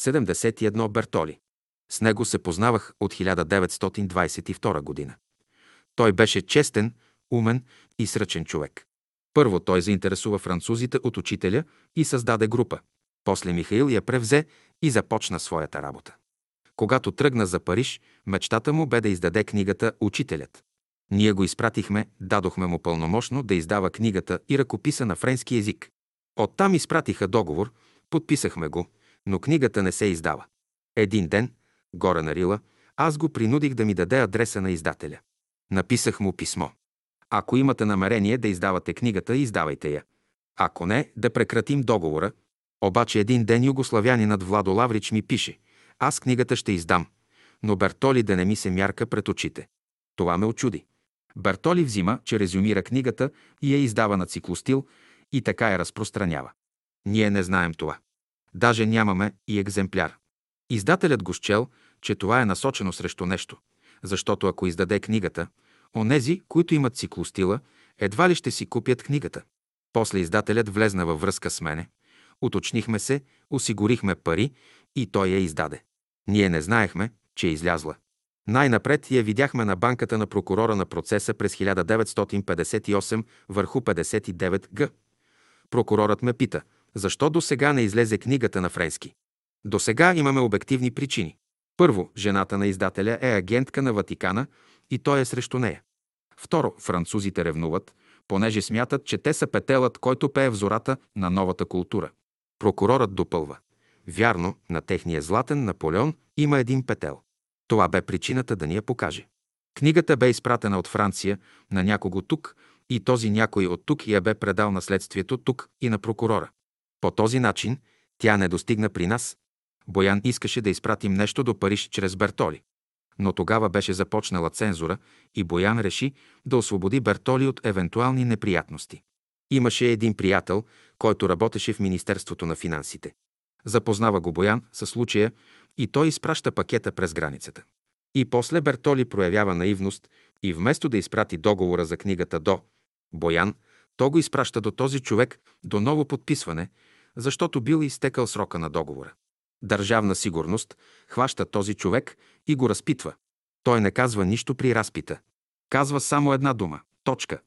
71 Бертоли. С него се познавах от 1922 година. Той беше честен, умен и сръчен човек. Първо той заинтересува французите от учителя и създаде група. После Михаил я превзе и започна своята работа. Когато тръгна за Париж, мечтата му бе да издаде книгата «Учителят». Ние го изпратихме, дадохме му пълномощно да издава книгата и ръкописа на френски език. Оттам изпратиха договор, подписахме го, но книгата не се издава. Един ден, горе на Рила, аз го принудих да ми даде адреса на издателя. Написах му писмо. Ако имате намерение да издавате книгата, издавайте я. Ако не, да прекратим договора. Обаче един ден югославянинът Владо Лаврич ми пише. Аз книгата ще издам, но Бертоли да не ми се мярка пред очите. Това ме очуди. Бертоли взима, че резюмира книгата и я издава на циклостил и така я разпространява. Ние не знаем това. Даже нямаме и екземпляр. Издателят го счел, че това е насочено срещу нещо, защото ако издаде книгата, онези, които имат циклостила, едва ли ще си купят книгата. После издателят влезна във връзка с мене, уточнихме се, осигурихме пари и той я издаде. Ние не знаехме, че е излязла. Най-напред я видяхме на банката на прокурора на процеса през 1958 върху 59 г. Прокурорът ме пита, защо до сега не излезе книгата на френски. До сега имаме обективни причини. Първо, жената на издателя е агентка на Ватикана и той е срещу нея. Второ, французите ревнуват, понеже смятат, че те са петелът, който пее в зората на новата култура. Прокурорът допълва. Вярно, на техния златен Наполеон има един петел. Това бе причината да ни я покаже. Книгата бе изпратена от Франция на някого тук и този някой от тук я бе предал наследствието тук и на прокурора. По този начин тя не достигна при нас. Боян искаше да изпратим нещо до Париж чрез Бертоли. Но тогава беше започнала цензура и Боян реши да освободи Бертоли от евентуални неприятности. Имаше един приятел, който работеше в Министерството на финансите. Запознава го Боян със случая и той изпраща пакета през границата. И после Бертоли проявява наивност и вместо да изпрати договора за книгата до Боян, то го изпраща до този човек до ново подписване, защото бил изтекал срока на договора. Държавна сигурност хваща този човек и го разпитва. Той не казва нищо при разпита. Казва само една дума – точка.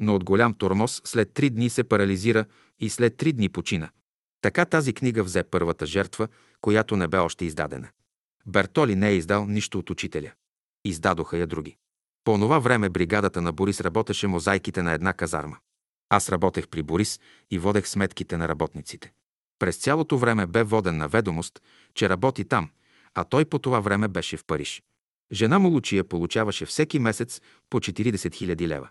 Но от голям тормоз след три дни се парализира и след три дни почина. Така тази книга взе първата жертва, която не бе още издадена. Бертоли не е издал нищо от учителя. Издадоха я други. По това време бригадата на Борис работеше мозайките на една казарма. Аз работех при Борис и водех сметките на работниците. През цялото време бе воден на ведомост, че работи там, а той по това време беше в Париж. Жена му Лучия получаваше всеки месец по 40 000 лева.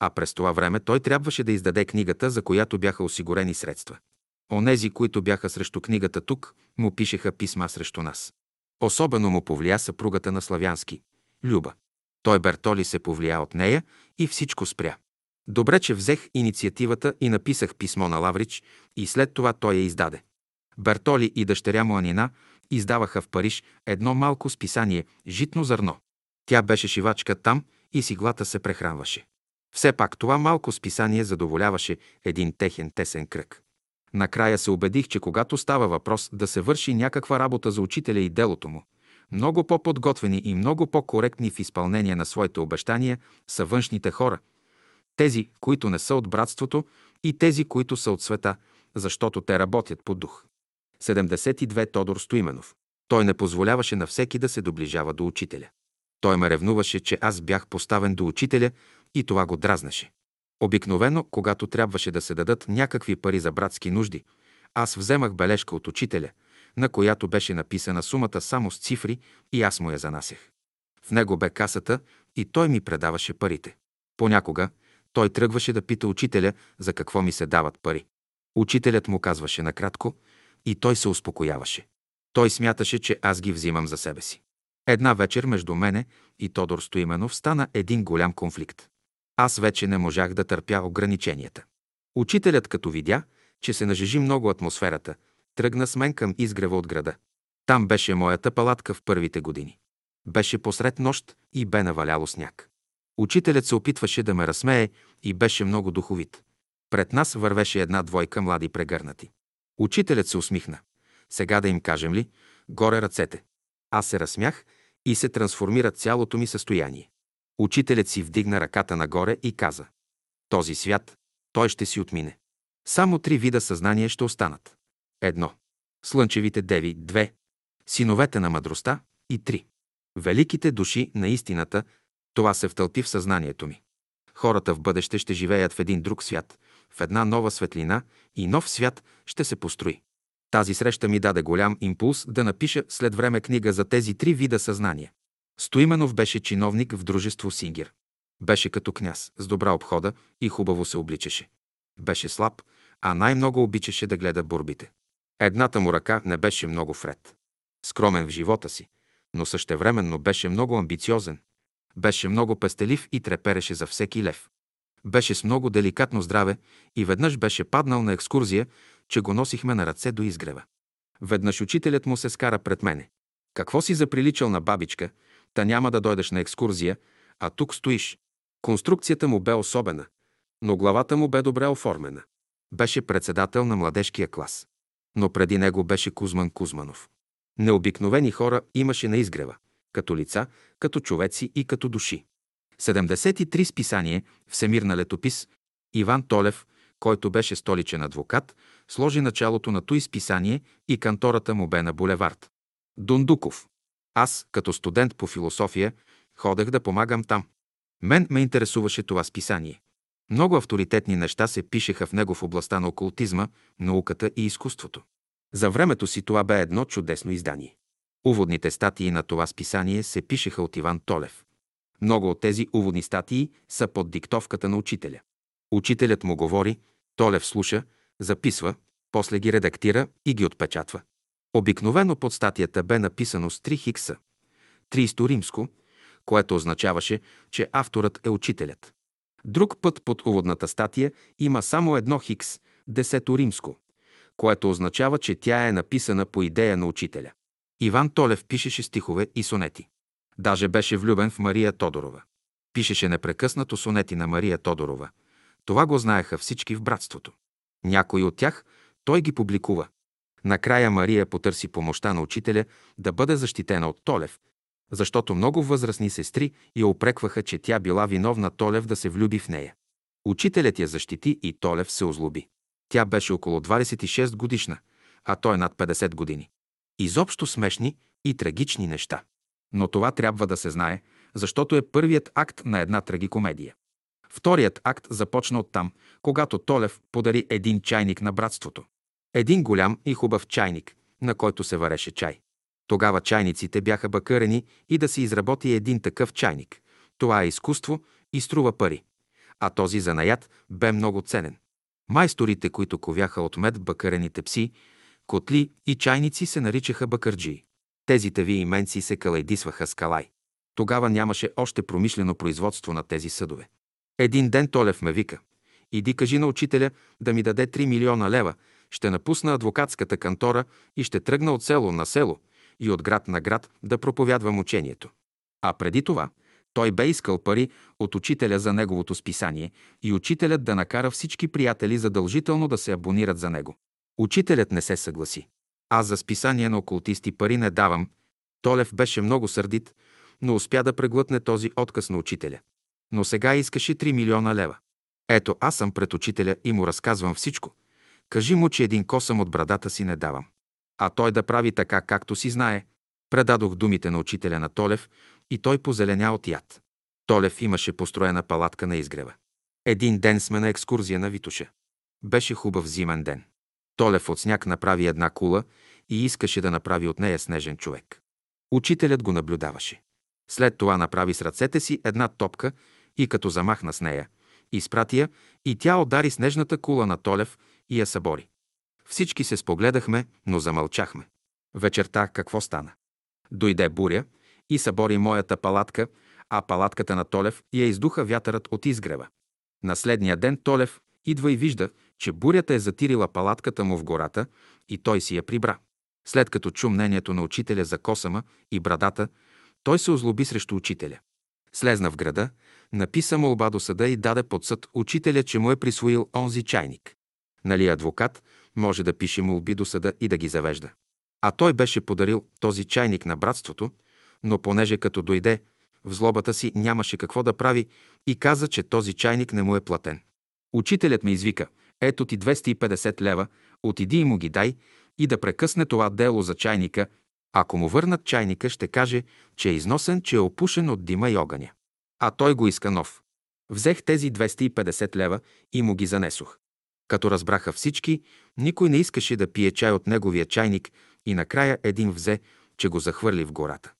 А през това време той трябваше да издаде книгата, за която бяха осигурени средства. Онези, които бяха срещу книгата тук, му пишеха писма срещу нас. Особено му повлия съпругата на Славянски – Люба. Той Бертоли се повлия от нея и всичко спря. Добре, че взех инициативата и написах писмо на Лаврич и след това той я издаде. Бертоли и дъщеря му Анина издаваха в Париж едно малко списание «Житно зърно». Тя беше шивачка там и сиглата се прехранваше. Все пак това малко списание задоволяваше един техен тесен кръг. Накрая се убедих, че когато става въпрос да се върши някаква работа за учителя и делото му, много по-подготвени и много по-коректни в изпълнение на своите обещания са външните хора, тези, които не са от братството и тези, които са от света, защото те работят по дух. 72 Тодор Стоименов. Той не позволяваше на всеки да се доближава до учителя. Той ме ревнуваше, че аз бях поставен до учителя и това го дразнеше. Обикновено, когато трябваше да се дадат някакви пари за братски нужди, аз вземах бележка от учителя, на която беше написана сумата само с цифри и аз му я занасях. В него бе касата и той ми предаваше парите. Понякога той тръгваше да пита учителя за какво ми се дават пари. Учителят му казваше накратко и той се успокояваше. Той смяташе, че аз ги взимам за себе си. Една вечер между мене и Тодор Стоименов стана един голям конфликт. Аз вече не можах да търпя ограниченията. Учителят, като видя, че се нажежи много атмосферата, тръгна с мен към изгрева от града. Там беше моята палатка в първите години. Беше посред нощ и бе наваляло сняг. Учителят се опитваше да ме разсмее и беше много духовит. Пред нас вървеше една двойка млади прегърнати. Учителят се усмихна. Сега да им кажем ли, горе ръцете. Аз се разсмях и се трансформира цялото ми състояние. Учителят си вдигна ръката нагоре и каза Този свят, той ще си отмине. Само три вида съзнание ще останат. Едно. Слънчевите деви. Две. Синовете на мъдростта. И три. Великите души на истината. Това се втълпи в съзнанието ми. Хората в бъдеще ще живеят в един друг свят, в една нова светлина и нов свят ще се построи. Тази среща ми даде голям импулс да напиша след време книга за тези три вида съзнание. Стоименов беше чиновник в дружество Сингер. Беше като княз, с добра обхода и хубаво се обличаше. Беше слаб, а най-много обичаше да гледа борбите. Едната му ръка не беше много вред. Скромен в живота си, но същевременно беше много амбициозен. Беше много пестелив и трепереше за всеки лев. Беше с много деликатно здраве и веднъж беше паднал на екскурзия, че го носихме на ръце до изгрева. Веднъж учителят му се скара пред мене. Какво си заприличал на бабичка, та няма да дойдеш на екскурзия, а тук стоиш. Конструкцията му бе особена, но главата му бе добре оформена. Беше председател на младежкия клас. Но преди него беше Кузман Кузманов. Необикновени хора имаше на изгрева, като лица, като човеци и като души. 73 списание, Всемирна летопис, Иван Толев, който беше столичен адвокат, сложи началото на той списание и кантората му бе на булевард. Дундуков. Аз, като студент по философия, ходех да помагам там. Мен ме интересуваше това списание. Много авторитетни неща се пишеха в него в областта на окултизма, науката и изкуството. За времето си това бе едно чудесно издание. Уводните статии на това списание се пишеха от Иван Толев. Много от тези уводни статии са под диктовката на учителя. Учителят му говори, Толев слуша, записва, после ги редактира и ги отпечатва. Обикновено под статията бе написано с 3 хикса, 300 римско, което означаваше, че авторът е учителят. Друг път под уводната статия има само едно хикс, десето римско, което означава, че тя е написана по идея на учителя. Иван Толев пишеше стихове и сонети. Даже беше влюбен в Мария Тодорова. Пишеше непрекъснато сонети на Мария Тодорова. Това го знаеха всички в братството. Някои от тях той ги публикува. Накрая Мария потърси помощта на учителя да бъде защитена от Толев, защото много възрастни сестри я опрекваха, че тя била виновна Толев да се влюби в нея. Учителят я защити и Толев се озлоби. Тя беше около 26 годишна, а той над 50 години. Изобщо смешни и трагични неща. Но това трябва да се знае, защото е първият акт на една трагикомедия. Вторият акт започна оттам, когато Толев подари един чайник на братството. Един голям и хубав чайник, на който се вареше чай. Тогава чайниците бяха бакърени и да се изработи един такъв чайник. Това е изкуство и струва пари. А този занаят бе много ценен. Майсторите, които ковяха от мед бакарените пси, котли и чайници се наричаха бакърджии. Тези тави именци се калайдисваха с калай. Тогава нямаше още промишлено производство на тези съдове. Един ден Толев ме вика. Иди кажи на учителя да ми даде 3 милиона лева, ще напусна адвокатската кантора и ще тръгна от село на село и от град на град да проповядвам учението. А преди това той бе искал пари от учителя за неговото списание и учителят да накара всички приятели задължително да се абонират за него. Учителят не се съгласи. Аз за списание на окултисти пари не давам. Толев беше много сърдит, но успя да преглътне този отказ на учителя. Но сега искаше 3 милиона лева. Ето, аз съм пред учителя и му разказвам всичко. Кажи му, че един косъм от брадата си не давам. А той да прави така, както си знае. Предадох думите на учителя на Толев и той позеленя от яд. Толев имаше построена палатка на изгрева. Един ден сме на екскурзия на Витуша. Беше хубав зимен ден. Толев от сняг направи една кула и искаше да направи от нея снежен човек. Учителят го наблюдаваше. След това направи с ръцете си една топка и като замахна с нея, изпрати я и тя удари снежната кула на Толев и я събори. Всички се спогледахме, но замълчахме. Вечерта какво стана? Дойде буря и събори моята палатка, а палатката на Толев я издуха вятърът от изгрева. На следния ден Толев идва и вижда, че бурята е затирила палатката му в гората и той си я прибра. След като чу мнението на учителя за косама и брадата, той се озлоби срещу учителя. Слезна в града, написа молба до съда и даде под съд учителя, че му е присвоил онзи чайник. Нали адвокат може да пише молби до съда и да ги завежда. А той беше подарил този чайник на братството, но понеже като дойде, в злобата си нямаше какво да прави и каза, че този чайник не му е платен. Учителят ме извика, ето ти 250 лева, отиди и му ги дай и да прекъсне това дело за чайника. Ако му върнат чайника, ще каже, че е износен, че е опушен от дима и огъня. А той го иска нов. Взех тези 250 лева и му ги занесох. Като разбраха всички, никой не искаше да пие чай от неговия чайник и накрая един взе, че го захвърли в гората.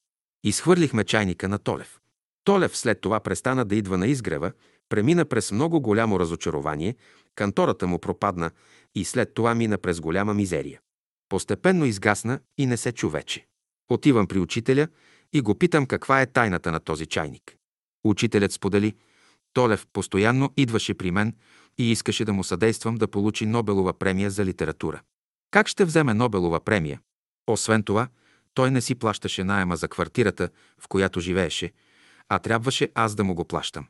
Изхвърлихме чайника на Толев. Толев след това престана да идва на изгрева, премина през много голямо разочарование, кантората му пропадна и след това мина през голяма мизерия. Постепенно изгасна и не се чу вече. Отивам при учителя и го питам каква е тайната на този чайник. Учителят сподели, Толев постоянно идваше при мен и искаше да му съдействам да получи Нобелова премия за литература. Как ще вземе Нобелова премия? Освен това, той не си плащаше найема за квартирата, в която живееше, а трябваше аз да му го плащам.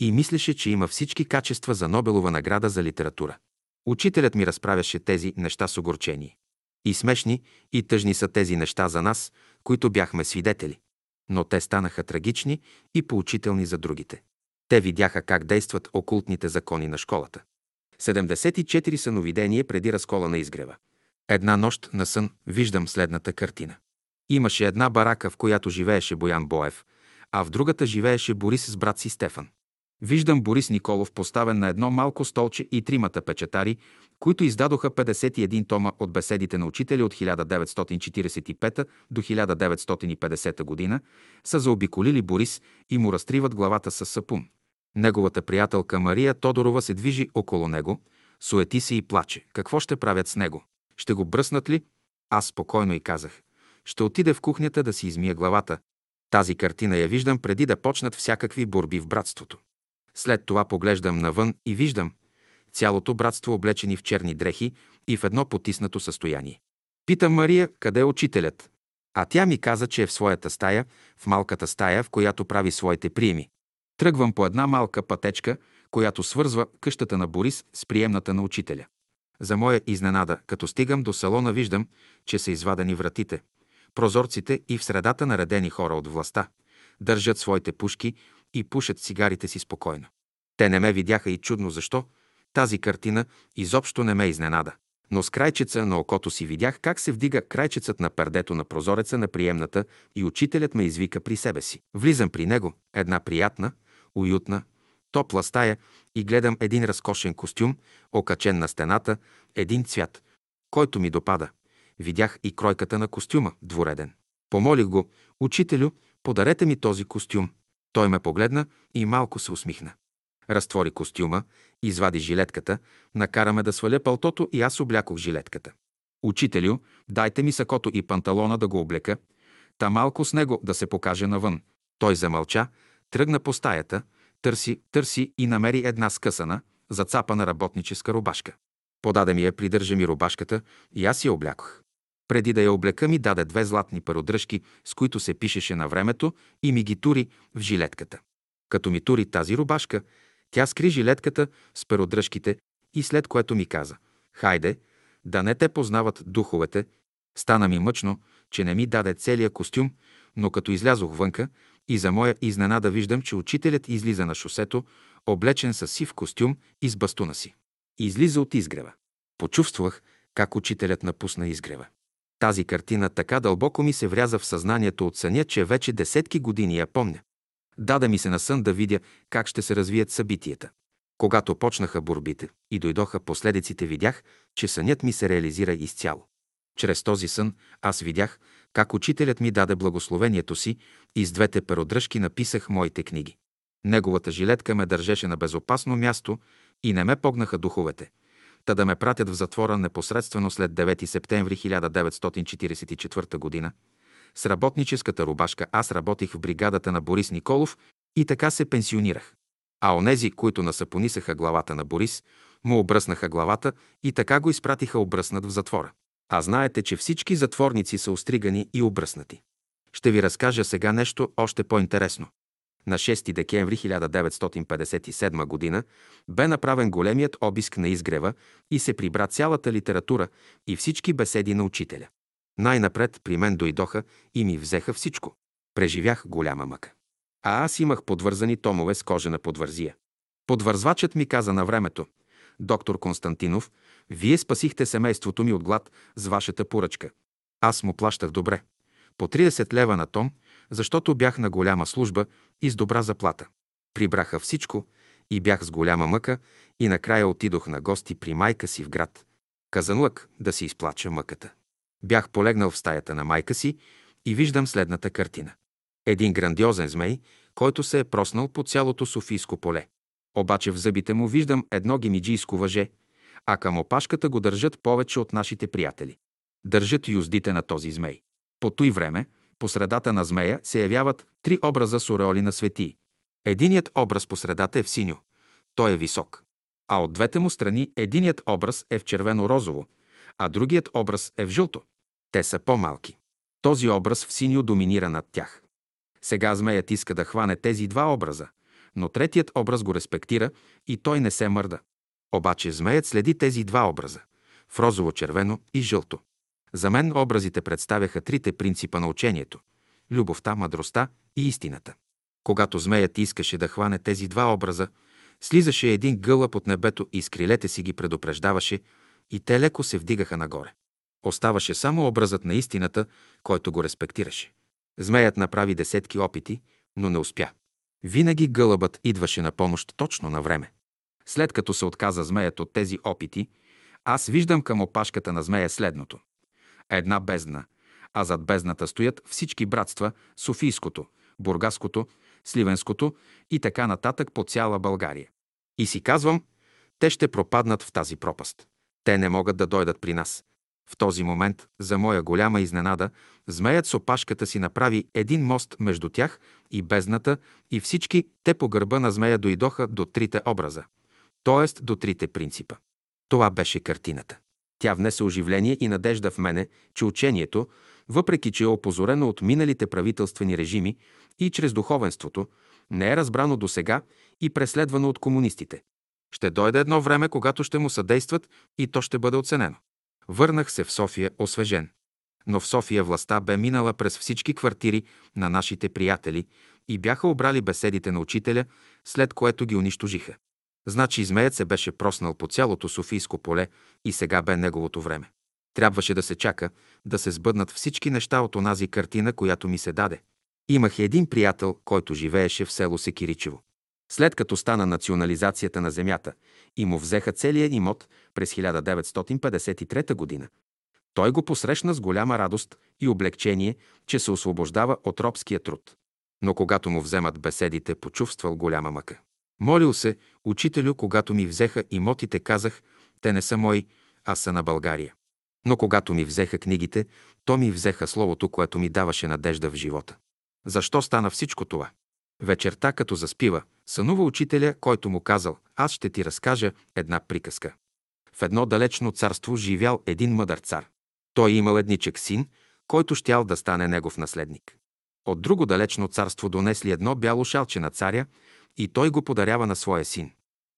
И мислеше, че има всички качества за Нобелова награда за литература. Учителят ми разправяше тези неща с огорчение. И смешни, и тъжни са тези неща за нас, които бяхме свидетели. Но те станаха трагични и поучителни за другите. Те видяха как действат окултните закони на школата. 74 съновидение преди разкола на изгрева. Една нощ на сън виждам следната картина. Имаше една барака, в която живееше Боян Боев, а в другата живееше Борис с брат си Стефан. Виждам Борис Николов поставен на едно малко столче и тримата печатари, които издадоха 51 тома от беседите на учителя от 1945 до 1950 година, са заобиколили Борис и му разтриват главата с сапун. Неговата приятелка Мария Тодорова се движи около него, суети се и плаче. Какво ще правят с него? Ще го бръснат ли? Аз спокойно и казах. Ще отиде в кухнята да си измия главата. Тази картина я виждам преди да почнат всякакви борби в братството. След това поглеждам навън и виждам цялото братство облечени в черни дрехи и в едно потиснато състояние. Питам Мария, къде е учителят? А тя ми каза, че е в своята стая, в малката стая, в която прави своите приеми. Тръгвам по една малка пътечка, която свързва къщата на Борис с приемната на учителя. За моя изненада, като стигам до салона, виждам, че са извадени вратите, прозорците и в средата наредени хора от властта. Държат своите пушки и пушат цигарите си спокойно. Те не ме видяха и чудно защо. Тази картина изобщо не ме изненада. Но с крайчеца на окото си видях как се вдига крайчецът на пердето на прозореца на приемната и учителят ме извика при себе си. Влизам при него, една приятна, уютна, топла стая и гледам един разкошен костюм, окачен на стената, един цвят, който ми допада. Видях и кройката на костюма, двореден. Помолих го, учителю, подарете ми този костюм. Той ме погледна и малко се усмихна. Разтвори костюма, извади жилетката, накара ме да сваля пълтото и аз облякох жилетката. Учителю, дайте ми сакото и панталона да го облека, та малко с него да се покаже навън. Той замълча, тръгна по стаята, търси, търси и намери една скъсана, зацапана работническа рубашка. Подаде ми я, придържа ми рубашката и аз я облякох. Преди да я облека ми даде две златни пародръжки, с които се пишеше на времето и ми ги тури в жилетката. Като ми тури тази рубашка, тя скри жилетката с пародръжките и след което ми каза «Хайде, да не те познават духовете». Стана ми мъчно, че не ми даде целия костюм, но като излязох вънка и за моя изненада виждам, че учителят излиза на шосето, облечен с сив костюм и с бастуна си. Излиза от изгрева. Почувствах как учителят напусна изгрева. Тази картина така дълбоко ми се вряза в съзнанието от съня, че вече десетки години я помня. Даде ми се на сън да видя как ще се развият събитията. Когато почнаха борбите и дойдоха последиците, видях, че сънят ми се реализира изцяло. Чрез този сън аз видях как учителят ми даде благословението си и с двете перодръжки написах моите книги. Неговата жилетка ме държеше на безопасно място и не ме погнаха духовете – та да ме пратят в затвора непосредствено след 9 септември 1944 г. С работническата рубашка аз работих в бригадата на Борис Николов и така се пенсионирах. А онези, които насапонисаха главата на Борис, му обръснаха главата и така го изпратиха обръснат в затвора. А знаете, че всички затворници са остригани и обръснати. Ще ви разкажа сега нещо още по-интересно на 6 декември 1957 г. бе направен големият обиск на изгрева и се прибра цялата литература и всички беседи на учителя. Най-напред при мен дойдоха и ми взеха всичко. Преживях голяма мъка. А аз имах подвързани томове с кожена подвързия. Подвързвачът ми каза на времето, доктор Константинов, вие спасихте семейството ми от глад с вашата поръчка. Аз му плащах добре. По 30 лева на том, защото бях на голяма служба и с добра заплата. Прибраха всичко и бях с голяма мъка и накрая отидох на гости при майка си в град. Казанлък да си изплача мъката. Бях полегнал в стаята на майка си и виждам следната картина. Един грандиозен змей, който се е проснал по цялото Софийско поле. Обаче в зъбите му виждам едно гемиджийско въже, а към опашката го държат повече от нашите приятели. Държат юздите на този змей. По той време, по средата на змея се явяват три образа с ореоли на светии. Единият образ по средата е в синьо. Той е висок. А от двете му страни единият образ е в червено-розово, а другият образ е в жълто. Те са по-малки. Този образ в синьо доминира над тях. Сега змеят иска да хване тези два образа, но третият образ го респектира и той не се мърда. Обаче змеят следи тези два образа – в розово-червено и жълто. За мен образите представяха трите принципа на учението – любовта, мъдростта и истината. Когато змеят искаше да хване тези два образа, слизаше един гълъб от небето и с крилете си ги предупреждаваше и те леко се вдигаха нагоре. Оставаше само образът на истината, който го респектираше. Змеят направи десетки опити, но не успя. Винаги гълъбът идваше на помощ точно на време. След като се отказа змеят от тези опити, аз виждам към опашката на змея следното. Една бездна, а зад бездната стоят всички братства – Софийското, Бургаското, Сливенското и така нататък по цяла България. И си казвам, те ще пропаднат в тази пропаст. Те не могат да дойдат при нас. В този момент, за моя голяма изненада, змеят с опашката си направи един мост между тях и бездната и всички те по гърба на змея дойдоха до трите образа, т.е. до трите принципа. Това беше картината. Тя внесе оживление и надежда в мене, че учението, въпреки че е опозорено от миналите правителствени режими и чрез духовенството, не е разбрано до сега и преследвано от комунистите. Ще дойде едно време, когато ще му съдействат и то ще бъде оценено. Върнах се в София освежен. Но в София властта бе минала през всички квартири на нашите приятели и бяха обрали беседите на учителя, след което ги унищожиха. Значи змеят се беше проснал по цялото Софийско поле и сега бе неговото време. Трябваше да се чака, да се сбъднат всички неща от онази картина, която ми се даде. Имах един приятел, който живееше в село Секиричево. След като стана национализацията на земята и му взеха целия имот през 1953 година, той го посрещна с голяма радост и облегчение, че се освобождава от робския труд. Но когато му вземат беседите, почувствал голяма мъка. Молил се, учителю, когато ми взеха имотите, казах, те не са мои, а са на България. Но когато ми взеха книгите, то ми взеха словото, което ми даваше надежда в живота. Защо стана всичко това? Вечерта, като заспива, сънува учителя, който му казал, аз ще ти разкажа една приказка. В едно далечно царство живял един мъдър цар. Той имал едничек син, който щял да стане негов наследник. От друго далечно царство донесли едно бяло шалче на царя и той го подарява на своя син.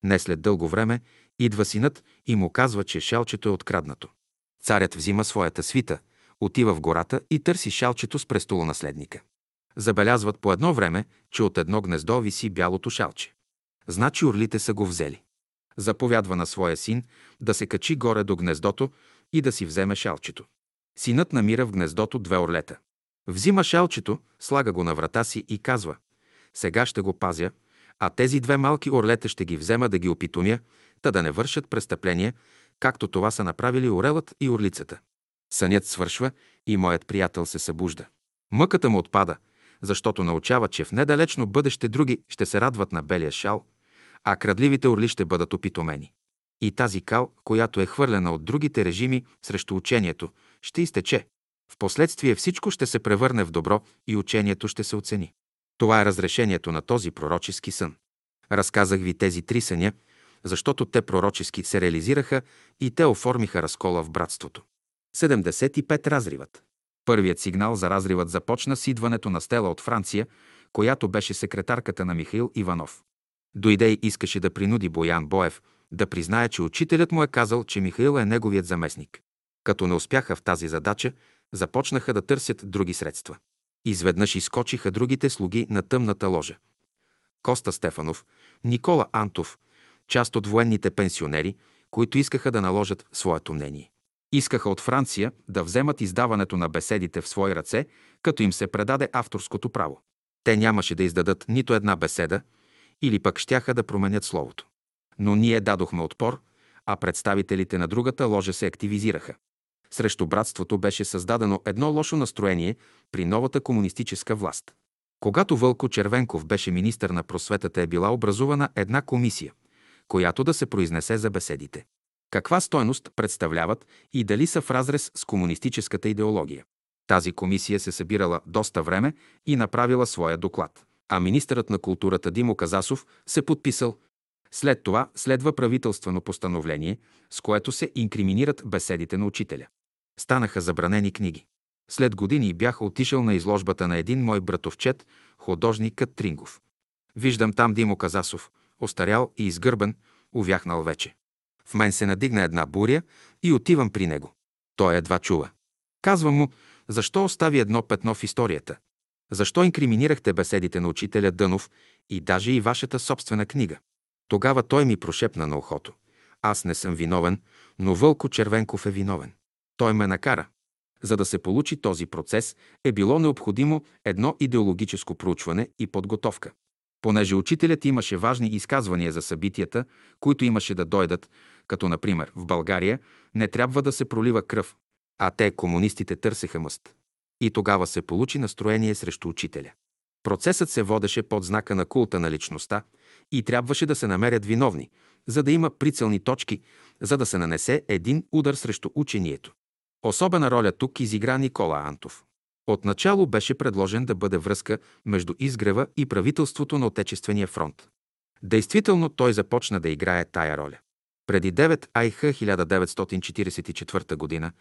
Не след дълго време идва синът и му казва, че шалчето е откраднато. Царят взима своята свита, отива в гората и търси шалчето с престолонаследника. Забелязват по едно време, че от едно гнездо виси бялото шалче. Значи орлите са го взели. Заповядва на своя син да се качи горе до гнездото и да си вземе шалчето. Синът намира в гнездото две орлета. Взима шалчето, слага го на врата си и казва «Сега ще го пазя, а тези две малки орлета ще ги взема да ги опитомя, та да не вършат престъпления, както това са направили орелът и орлицата». Сънят свършва и моят приятел се събужда. Мъката му отпада – защото научава, че в недалечно бъдеще други ще се радват на белия шал, а крадливите орли ще бъдат опитомени. И тази кал, която е хвърлена от другите режими срещу учението, ще изтече. Впоследствие всичко ще се превърне в добро и учението ще се оцени. Това е разрешението на този пророчески сън. Разказах ви тези три съня, защото те пророчески се реализираха и те оформиха разкола в братството. 75 разриват. Първият сигнал за разривът започна с идването на Стела от Франция, която беше секретарката на Михаил Иванов. Дойде и искаше да принуди Боян Боев да признае, че учителят му е казал, че Михаил е неговият заместник. Като не успяха в тази задача, Започнаха да търсят други средства. Изведнъж изкочиха другите слуги на тъмната ложа. Коста Стефанов, Никола Антов, част от военните пенсионери, които искаха да наложат своето мнение. Искаха от Франция да вземат издаването на беседите в свои ръце, като им се предаде авторското право. Те нямаше да издадат нито една беседа, или пък щяха да променят словото. Но ние дадохме отпор, а представителите на другата ложа се активизираха. Срещу братството беше създадено едно лошо настроение при новата комунистическа власт. Когато Вълко Червенков беше министър на просветата е била образувана една комисия, която да се произнесе за беседите. Каква стойност представляват и дали са в разрез с комунистическата идеология. Тази комисия се събирала доста време и направила своя доклад. А министърът на културата Димо Казасов се подписал. След това следва правителствено постановление, с което се инкриминират беседите на учителя. Станаха забранени книги. След години бях отишъл на изложбата на един мой братовчет, художникът Трингов. Виждам там Димо Казасов, остарял и изгърбен, увяхнал вече. В мен се надигна една буря и отивам при него. Той едва чува. Казвам му, защо остави едно петно в историята? Защо инкриминирахте беседите на учителя Дънов и даже и вашата собствена книга? Тогава той ми прошепна на ухото. Аз не съм виновен, но Вълко Червенков е виновен. Той ме накара. За да се получи този процес, е било необходимо едно идеологическо проучване и подготовка. Понеже учителят имаше важни изказвания за събитията, които имаше да дойдат, като например в България не трябва да се пролива кръв, а те, комунистите, търсеха мъст. И тогава се получи настроение срещу учителя. Процесът се водеше под знака на култа на личността и трябваше да се намерят виновни, за да има прицелни точки, за да се нанесе един удар срещу учението. Особена роля тук изигра Никола Антов. Отначало беше предложен да бъде връзка между изгрева и правителството на Отечествения фронт. Действително той започна да играе тая роля. Преди 9 айха 1944 г.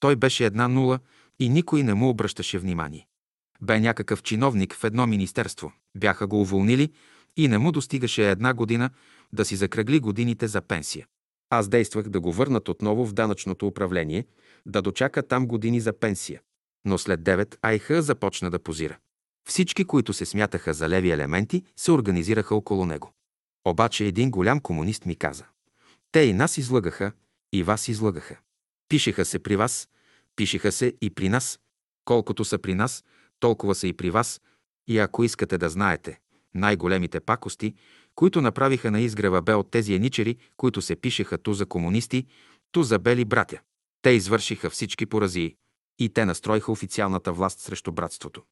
той беше една нула и никой не му обръщаше внимание. Бе някакъв чиновник в едно министерство. Бяха го уволнили и не му достигаше една година да си закръгли годините за пенсия. Аз действах да го върнат отново в данъчното управление, да дочака там години за пенсия. Но след 9 Айха започна да позира. Всички, които се смятаха за леви елементи, се организираха около него. Обаче един голям комунист ми каза. Те и нас излъгаха, и вас излъгаха. Пишеха се при вас, пишеха се и при нас. Колкото са при нас, толкова са и при вас. И ако искате да знаете, най-големите пакости, които направиха на изгрева бе от тези еничери, които се пишеха ту за комунисти, ту за бели братя. Те извършиха всички поразии и те настроиха официалната власт срещу братството.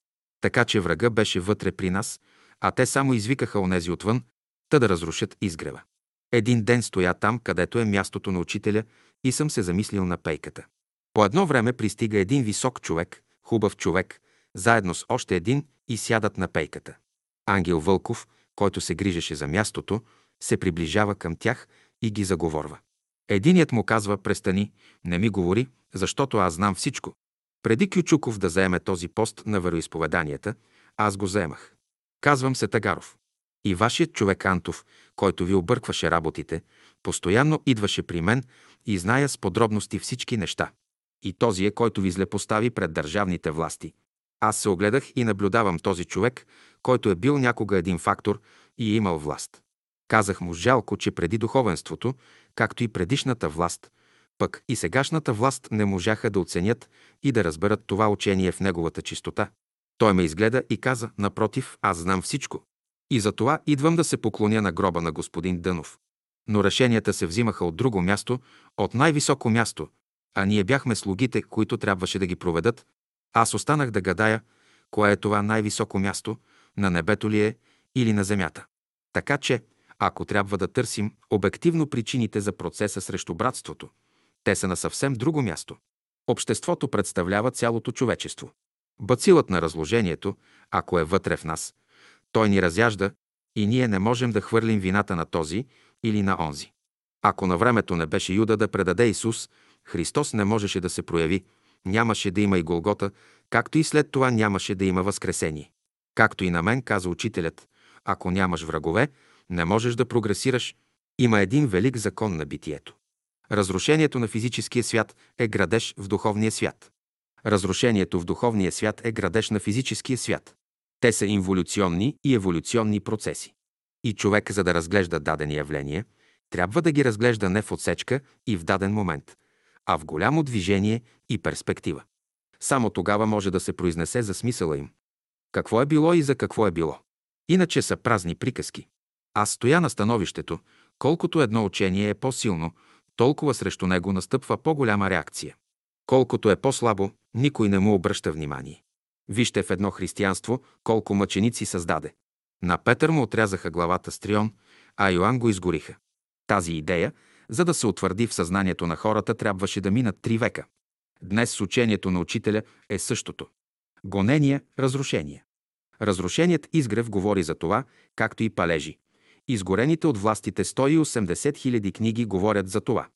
Така че врага беше вътре при нас, а те само извикаха онези отвън, та да разрушат изгрева. Един ден стоя там, където е мястото на учителя и съм се замислил на пейката. По едно време пристига един висок човек, хубав човек, заедно с още един и сядат на пейката. Ангел Вълков, който се грижеше за мястото, се приближава към тях и ги заговорва. Единият му казва, престани, не ми говори, защото аз знам всичко. Преди Кючуков да заеме този пост на вероисповеданията, аз го заемах. Казвам се Тагаров. И вашият човек Антов, който ви объркваше работите, постоянно идваше при мен и зная с подробности всички неща. И този е, който ви злепостави пред държавните власти. Аз се огледах и наблюдавам този човек, който е бил някога един фактор и е имал власт. Казах му жалко, че преди духовенството, както и предишната власт, пък и сегашната власт не можаха да оценят и да разберат това учение в неговата чистота. Той ме изгледа и каза, напротив, аз знам всичко. И за това идвам да се поклоня на гроба на господин Дънов. Но решенията се взимаха от друго място, от най-високо място, а ние бяхме слугите, които трябваше да ги проведат. Аз останах да гадая, кое е това най-високо място, на небето ли е или на земята. Така че, ако трябва да търсим обективно причините за процеса срещу братството, те са на съвсем друго място. Обществото представлява цялото човечество. Бацилът на разложението, ако е вътре в нас, той ни разяжда и ние не можем да хвърлим вината на този или на онзи. Ако на времето не беше Юда да предаде Исус, Христос не можеше да се прояви, нямаше да има и Голгота, както и след това нямаше да има Възкресение. Както и на мен каза учителят, ако нямаш врагове, не можеш да прогресираш. Има един велик закон на битието. Разрушението на физическия свят е градеж в духовния свят. Разрушението в духовния свят е градеж на физическия свят. Те са инволюционни и еволюционни процеси. И човек, за да разглежда дадени явления, трябва да ги разглежда не в отсечка и в даден момент, а в голямо движение и перспектива. Само тогава може да се произнесе за смисъла им. Какво е било и за какво е било. Иначе са празни приказки. Аз стоя на становището, колкото едно учение е по-силно, толкова срещу него настъпва по-голяма реакция. Колкото е по-слабо, никой не му обръща внимание. Вижте в едно християнство колко мъченици създаде. На Петър му отрязаха главата с трион, а Йоанн го изгориха. Тази идея, за да се утвърди в съзнанието на хората, трябваше да минат три века. Днес с учението на учителя е същото. Гонение, разрушение. Разрушеният изгрев говори за това, както и палежи. Изгорените от властите 180 хиляди книги говорят за това.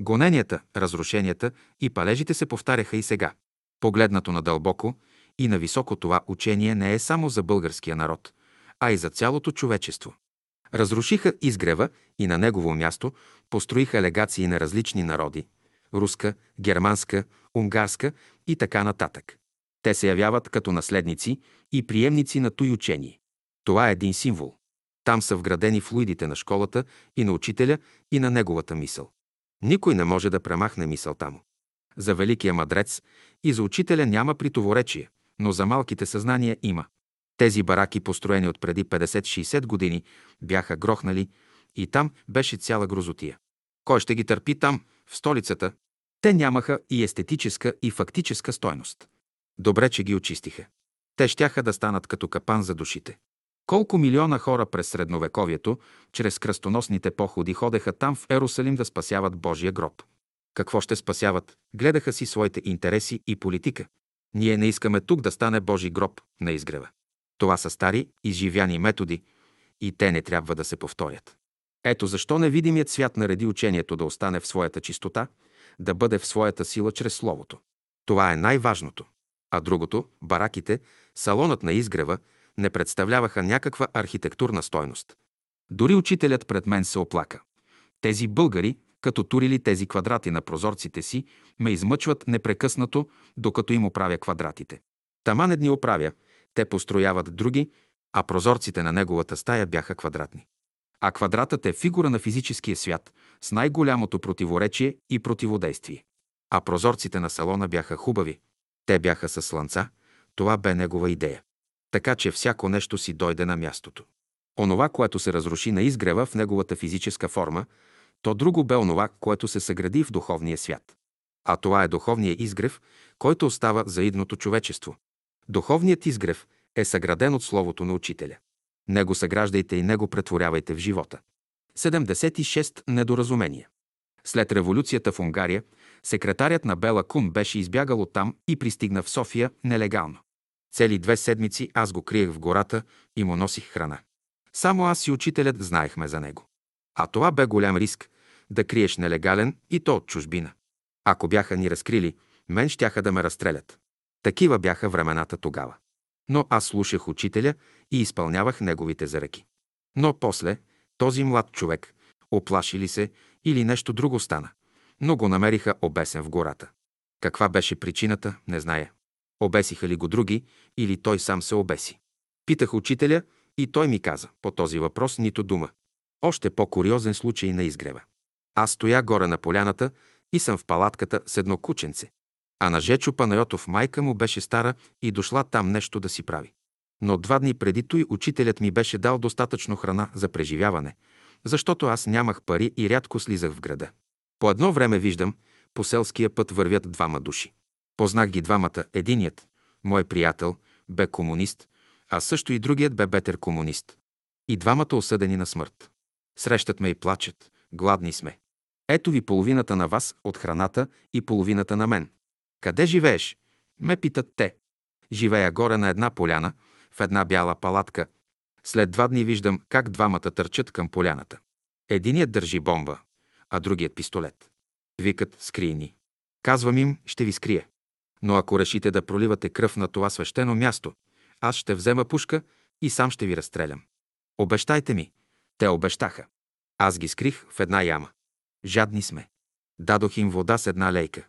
Гоненията, разрушенията и палежите се повтаряха и сега. Погледнато надълбоко и на високо това учение не е само за българския народ, а и за цялото човечество. Разрушиха изгрева и на негово място построиха легации на различни народи – руска, германска, унгарска и така нататък. Те се явяват като наследници и приемници на той учение. Това е един символ. Там са вградени флуидите на школата и на учителя и на неговата мисъл. Никой не може да премахне мисълта му. За великия мадрец и за учителя няма притоворечие, но за малките съзнания има. Тези бараки, построени от преди 50-60 години, бяха грохнали и там беше цяла грозотия. Кой ще ги търпи там, в столицата? Те нямаха и естетическа, и фактическа стойност. Добре, че ги очистиха. Те щяха да станат като капан за душите. Колко милиона хора през средновековието, чрез кръстоносните походи, ходеха там в Ерусалим да спасяват Божия гроб. Какво ще спасяват? Гледаха си своите интереси и политика. Ние не искаме тук да стане Божий гроб на изгрева. Това са стари, изживяни методи и те не трябва да се повторят. Ето защо невидимият свят нареди учението да остане в своята чистота, да бъде в своята сила чрез Словото. Това е най-важното. А другото, бараките, салонът на изгрева, не представляваха някаква архитектурна стойност. Дори учителят пред мен се оплака. Тези българи, като турили тези квадрати на прозорците си, ме измъчват непрекъснато, докато им оправя квадратите. Тама не оправя, те построяват други, а прозорците на неговата стая бяха квадратни. А квадратът е фигура на физическия свят с най-голямото противоречие и противодействие. А прозорците на салона бяха хубави. Те бяха с слънца. Това бе негова идея. Така че всяко нещо си дойде на мястото. Онова, което се разруши на изгрева в неговата физическа форма, то друго бе онова, което се съгради в духовния свят. А това е духовният изгрев, който остава за идното човечество. Духовният изгрев е съграден от Словото на Учителя. Него съграждайте и него претворявайте в живота. 76 недоразумения. След революцията в Унгария, секретарят на Бела Кун беше избягал оттам и пристигна в София нелегално. Цели две седмици аз го криех в гората и му носих храна. Само аз и учителят знаехме за него. А това бе голям риск да криеш нелегален и то от чужбина. Ако бяха ни разкрили, мен щяха да ме разстрелят. Такива бяха времената тогава. Но аз слушах учителя и изпълнявах неговите заръки. Но после този млад човек, оплаши ли се или нещо друго стана, но го намериха обесен в гората. Каква беше причината, не зная. Обесиха ли го други или той сам се обеси? Питах учителя и той ми каза по този въпрос нито дума. Още по-куриозен случай на изгрева. Аз стоя горе на поляната и съм в палатката с едно кученце. А на Жечо Панайотов майка му беше стара и дошла там нещо да си прави. Но два дни преди той учителят ми беше дал достатъчно храна за преживяване, защото аз нямах пари и рядко слизах в града. По едно време виждам, по селския път вървят двама души. Познах ги двамата. Единият, мой приятел, бе комунист, а също и другият бе бетер комунист. И двамата осъдени на смърт. Срещат ме и плачат. Гладни сме. Ето ви половината на вас от храната и половината на мен. Къде живееш? Ме питат те. Живея горе на една поляна, в една бяла палатка. След два дни виждам как двамата търчат към поляната. Единият държи бомба, а другият пистолет. Викат, скрий ни. Казвам им, ще ви скрия. Но ако решите да проливате кръв на това свещено място, аз ще взема пушка и сам ще ви разстрелям. Обещайте ми. Те обещаха. Аз ги скрих в една яма. Жадни сме. Дадох им вода с една лейка.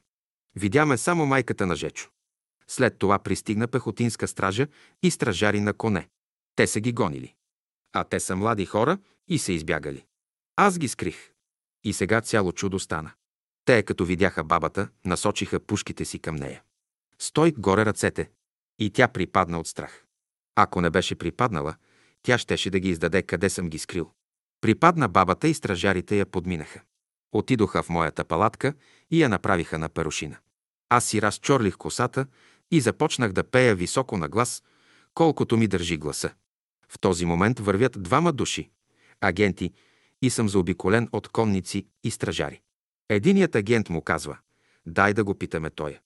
Видяме само майката на Жечо. След това пристигна пехотинска стража и стражари на коне. Те са ги гонили. А те са млади хора и се избягали. Аз ги скрих. И сега цяло чудо стана. Те, като видяха бабата, насочиха пушките си към нея. Стой горе ръцете. И тя припадна от страх. Ако не беше припаднала, тя щеше да ги издаде къде съм ги скрил. Припадна бабата и стражарите я подминаха. Отидоха в моята палатка и я направиха на перушина. Аз си разчорлих косата и започнах да пея високо на глас, колкото ми държи гласа. В този момент вървят двама души, агенти, и съм заобиколен от конници и стражари. Единият агент му казва, дай да го питаме тоя.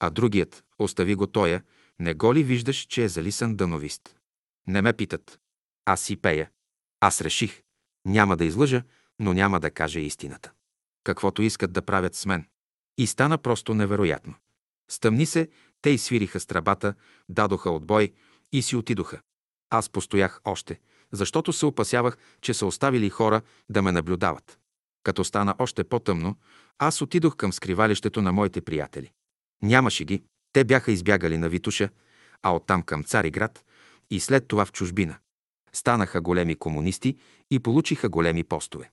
А другият, остави го тоя, не го ли виждаш, че е залисан дановист? Не ме питат. Аз си пея. Аз реших. Няма да излъжа, но няма да кажа истината. Каквото искат да правят с мен. И стана просто невероятно. Стъмни се, те изсвириха страбата, дадоха отбой и си отидоха. Аз постоях още, защото се опасявах, че са оставили хора да ме наблюдават. Като стана още по-тъмно, аз отидох към скривалището на моите приятели. Нямаше ги, те бяха избягали на Витуша, а оттам към Цариград и след това в чужбина. Станаха големи комунисти и получиха големи постове.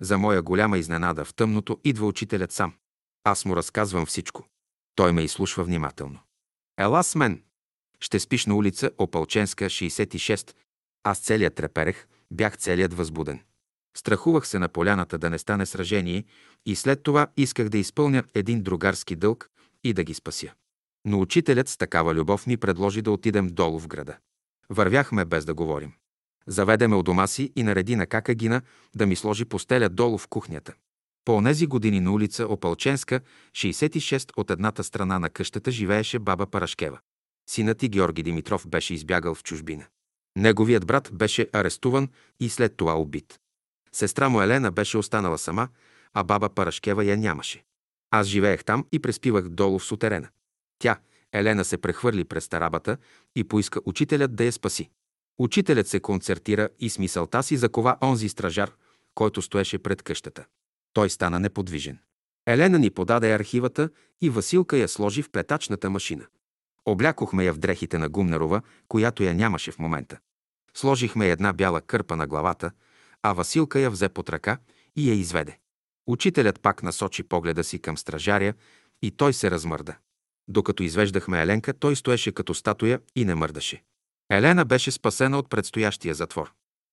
За моя голяма изненада в тъмното идва учителят сам. Аз му разказвам всичко. Той ме изслушва внимателно. Ела с мен. Ще спиш на улица Опалченска, 66. Аз целият треперех, бях целият възбуден. Страхувах се на поляната да не стане сражение и след това исках да изпълня един другарски дълг и да ги спася. Но учителят с такава любов ми предложи да отидем долу в града. Вървяхме без да говорим. Заведеме у дома си и нареди на Какагина да ми сложи постеля долу в кухнята. По онези години на улица Опалченска, 66 от едната страна на къщата живееше баба Парашкева. Синът и Георги Димитров беше избягал в чужбина. Неговият брат беше арестуван и след това убит. Сестра му Елена беше останала сама, а баба Парашкева я нямаше. Аз живеех там и преспивах долу в сутерена. Тя, Елена, се прехвърли през тарабата и поиска учителят да я спаси. Учителят се концертира и с мисълта си закова онзи стражар, който стоеше пред къщата. Той стана неподвижен. Елена ни подаде архивата и Василка я сложи в плетачната машина. Облякохме я в дрехите на Гумнерова, която я нямаше в момента. Сложихме една бяла кърпа на главата, а Василка я взе под ръка и я изведе. Учителят пак насочи погледа си към стражаря и той се размърда. Докато извеждахме Еленка, той стоеше като статуя и не мърдаше. Елена беше спасена от предстоящия затвор.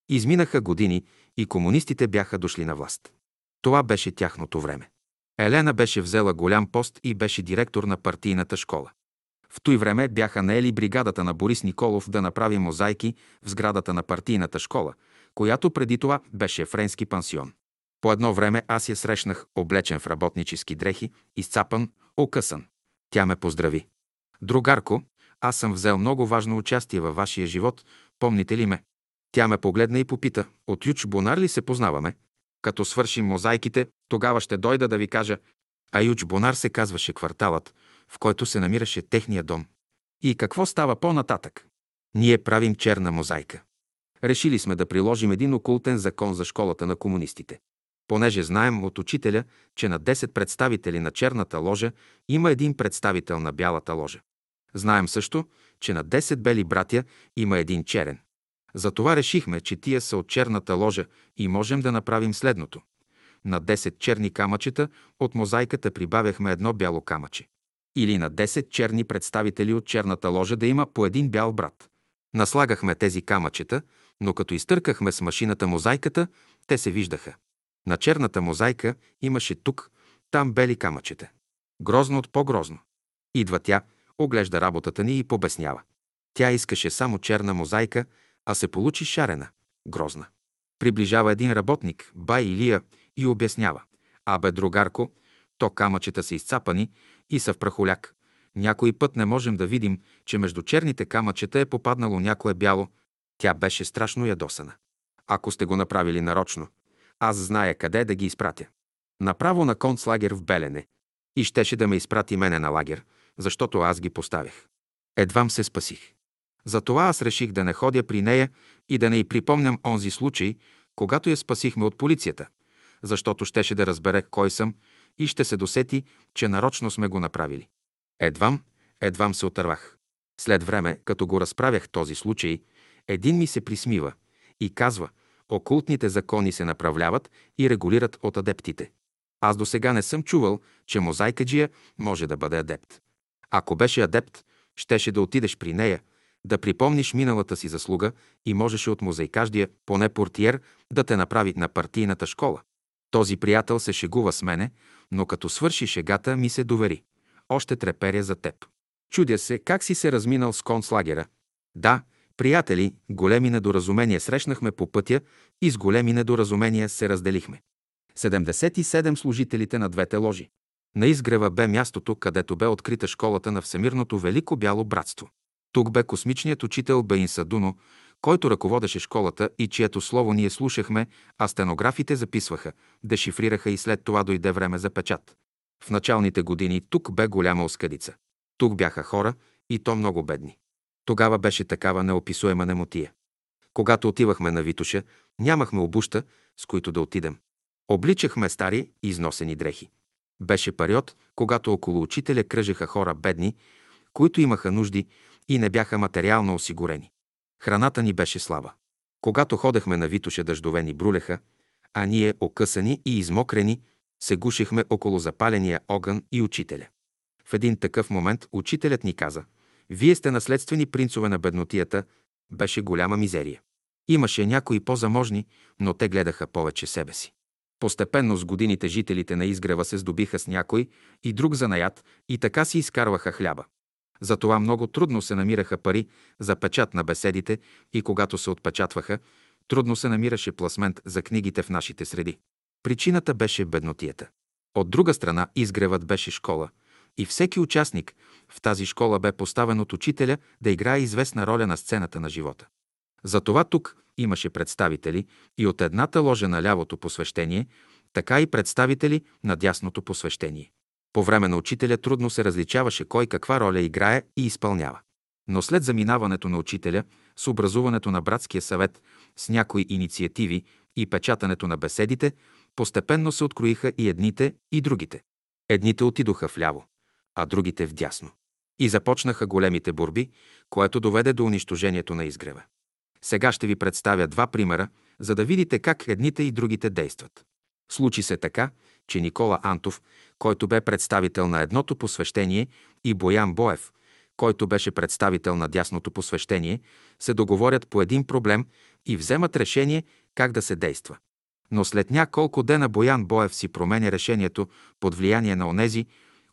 Изминаха години и комунистите бяха дошли на власт. Това беше тяхното време. Елена беше взела голям пост и беше директор на партийната школа. В той време бяха наели бригадата на Борис Николов да направи мозайки в сградата на партийната школа, която преди това беше френски пансион. По едно време аз я срещнах облечен в работнически дрехи, изцапан, окъсан. Тя ме поздрави. Другарко, аз съм взел много важно участие във вашия живот, помните ли ме? Тя ме погледна и попита, от Юч Бонар ли се познаваме? Като свършим мозайките, тогава ще дойда да ви кажа. А Юч Бонар се казваше кварталът, в който се намираше техния дом. И какво става по-нататък? Ние правим черна мозайка. Решили сме да приложим един окултен закон за школата на комунистите. Понеже знаем от учителя, че на 10 представители на черната ложа има един представител на бялата ложа. Знаем също, че на 10 бели братя има един черен. Затова решихме, че тия са от черната ложа и можем да направим следното. На 10 черни камъчета от мозайката прибавяхме едно бяло камъче. Или на 10 черни представители от черната ложа да има по един бял брат. Наслагахме тези камъчета, но като изтъркахме с машината мозайката, те се виждаха. На черната мозайка имаше тук, там бели камъчета. Грозно от по-грозно. Идва тя, оглежда работата ни и побеснява. Тя искаше само черна мозайка, а се получи шарена, грозна. Приближава един работник, бай Илия, и обяснява. Абе, другарко, то камъчета са изцапани и са в прахоляк. Някой път не можем да видим, че между черните камъчета е попаднало някое бяло. Тя беше страшно ядосана. Ако сте го направили нарочно, аз зная къде да ги изпратя. Направо на концлагер в Белене. И щеше да ме изпрати мене на лагер, защото аз ги поставях. Едвам се спасих. Затова аз реших да не ходя при нея и да не й припомням онзи случай, когато я спасихме от полицията, защото щеше да разбере кой съм и ще се досети, че нарочно сме го направили. Едвам Едвам се отървах. След време, като го разправях този случай, един ми се присмива и казва, окултните закони се направляват и регулират от адептите. Аз до сега не съм чувал, че мозайкаджия може да бъде адепт. Ако беше адепт, щеше да отидеш при нея, да припомниш миналата си заслуга и можеше от мозайкаждия, поне портиер, да те направи на партийната школа. Този приятел се шегува с мене, но като свърши шегата ми се довери. Още треперя за теб. Чудя се как си се разминал с концлагера. Да, приятели, големи недоразумения срещнахме по пътя и с големи недоразумения се разделихме. 77 служителите на двете ложи. На изгрева бе мястото, където бе открита школата на Всемирното Велико Бяло Братство. Тук бе космичният учител Бейн Садуно, който ръководеше школата и чието слово ние слушахме, а стенографите записваха, дешифрираха и след това дойде време за печат. В началните години тук бе голяма оскъдица. Тук бяха хора и то много бедни. Тогава беше такава неописуема немотия. Когато отивахме на Витуша, нямахме обуща, с които да отидем. Обличахме стари, износени дрехи. Беше период, когато около учителя кръжеха хора бедни, които имаха нужди и не бяха материално осигурени. Храната ни беше слаба. Когато ходехме на Витоша, дъждове ни брулеха, а ние, окъсани и измокрени, се гушихме около запаления огън и учителя. В един такъв момент учителят ни каза «Вие сте наследствени принцове на беднотията», беше голяма мизерия. Имаше някои по-заможни, но те гледаха повече себе си. Постепенно с годините жителите на изгрева се здобиха с някой и друг занаят и така си изкарваха хляба. Затова много трудно се намираха пари за печат на беседите и когато се отпечатваха, трудно се намираше пласмент за книгите в нашите среди. Причината беше беднотията. От друга страна, изгревът беше школа и всеки участник в тази школа бе поставен от учителя да играе известна роля на сцената на живота. Затова тук имаше представители и от едната ложа на лявото посвещение, така и представители на дясното посвещение. По време на учителя трудно се различаваше кой каква роля играе и изпълнява. Но след заминаването на учителя, с образуването на братския съвет, с някои инициативи и печатането на беседите, постепенно се откроиха и едните, и другите. Едните отидоха вляво, а другите вдясно. И започнаха големите борби, което доведе до унищожението на изгрева. Сега ще ви представя два примера, за да видите как едните и другите действат. Случи се така, че Никола Антов, който бе представител на едното посвещение, и Боян Боев, който беше представител на дясното посвещение, се договорят по един проблем и вземат решение как да се действа. Но след няколко дена Боян Боев си променя решението под влияние на онези,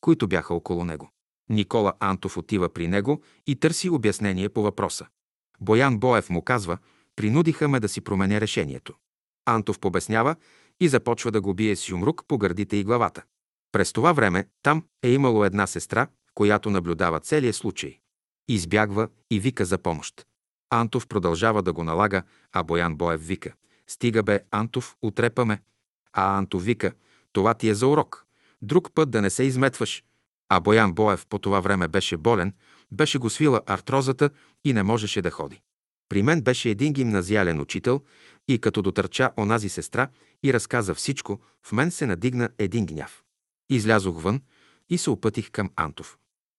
които бяха около него. Никола Антов отива при него и търси обяснение по въпроса. Боян Боев му казва, принудиха ме да си променя решението. Антов побеснява и започва да го бие с юмрук по гърдите и главата. През това време там е имало една сестра, която наблюдава целия случай. Избягва и вика за помощ. Антов продължава да го налага, а Боян Боев вика. Стига бе, Антов, утрепаме. А Антов вика, това ти е за урок. Друг път да не се изметваш. А Боян Боев по това време беше болен, беше го свила артрозата и не можеше да ходи. При мен беше един гимназиален учител и като дотърча онази сестра и разказа всичко, в мен се надигна един гняв. Излязох вън и се опътих към Антов.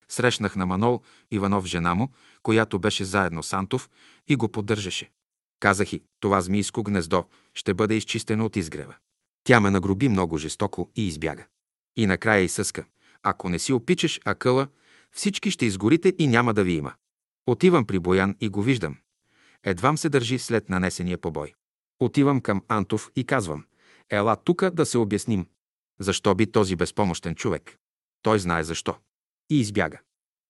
Срещнах на Манол Иванов жена му, която беше заедно с Антов и го поддържаше. Казах и, това змийско гнездо ще бъде изчистено от изгрева. Тя ме нагроби много жестоко и избяга. И накрая изсъска. Ако не си опичаш акъла, всички ще изгорите и няма да ви има. Отивам при Боян и го виждам. Едвам се държи след нанесения побой. Отивам към Антов и казвам, ела тука да се обясним. Защо би този безпомощен човек? Той знае защо. И избяга.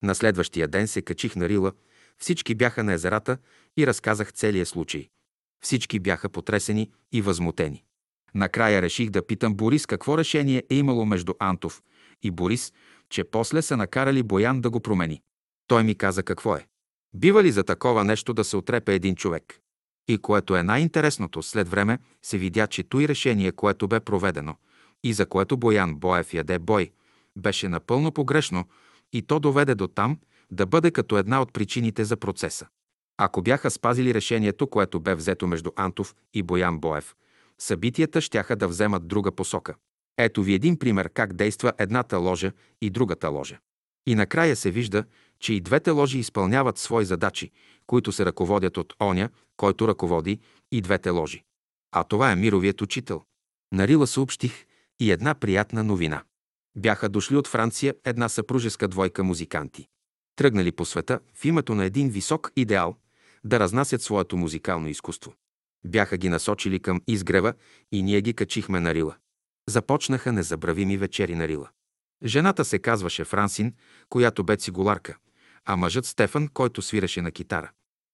На следващия ден се качих на Рила, всички бяха на езерата и разказах целия случай. Всички бяха потресени и възмутени. Накрая реших да питам Борис какво решение е имало между Антов и Борис, че после са накарали Боян да го промени. Той ми каза какво е. Бива ли за такова нещо да се отрепе един човек? И което е най-интересното, след време се видя, че той решение, което бе проведено и за което Боян Боев яде бой, беше напълно погрешно и то доведе до там да бъде като една от причините за процеса. Ако бяха спазили решението, което бе взето между Антов и Боян Боев, събитията щяха да вземат друга посока. Ето ви един пример как действа едната ложа и другата ложа. И накрая се вижда, че и двете ложи изпълняват свои задачи, които се ръководят от оня, който ръководи и двете ложи. А това е мировият учител. На Рила съобщих и една приятна новина. Бяха дошли от Франция една съпружеска двойка музиканти. Тръгнали по света в името на един висок идеал да разнасят своето музикално изкуство. Бяха ги насочили към изгрева и ние ги качихме на Рила. Започнаха незабравими вечери на Рила. Жената се казваше Франсин, която бе цигуларка, а мъжът Стефан, който свиреше на китара.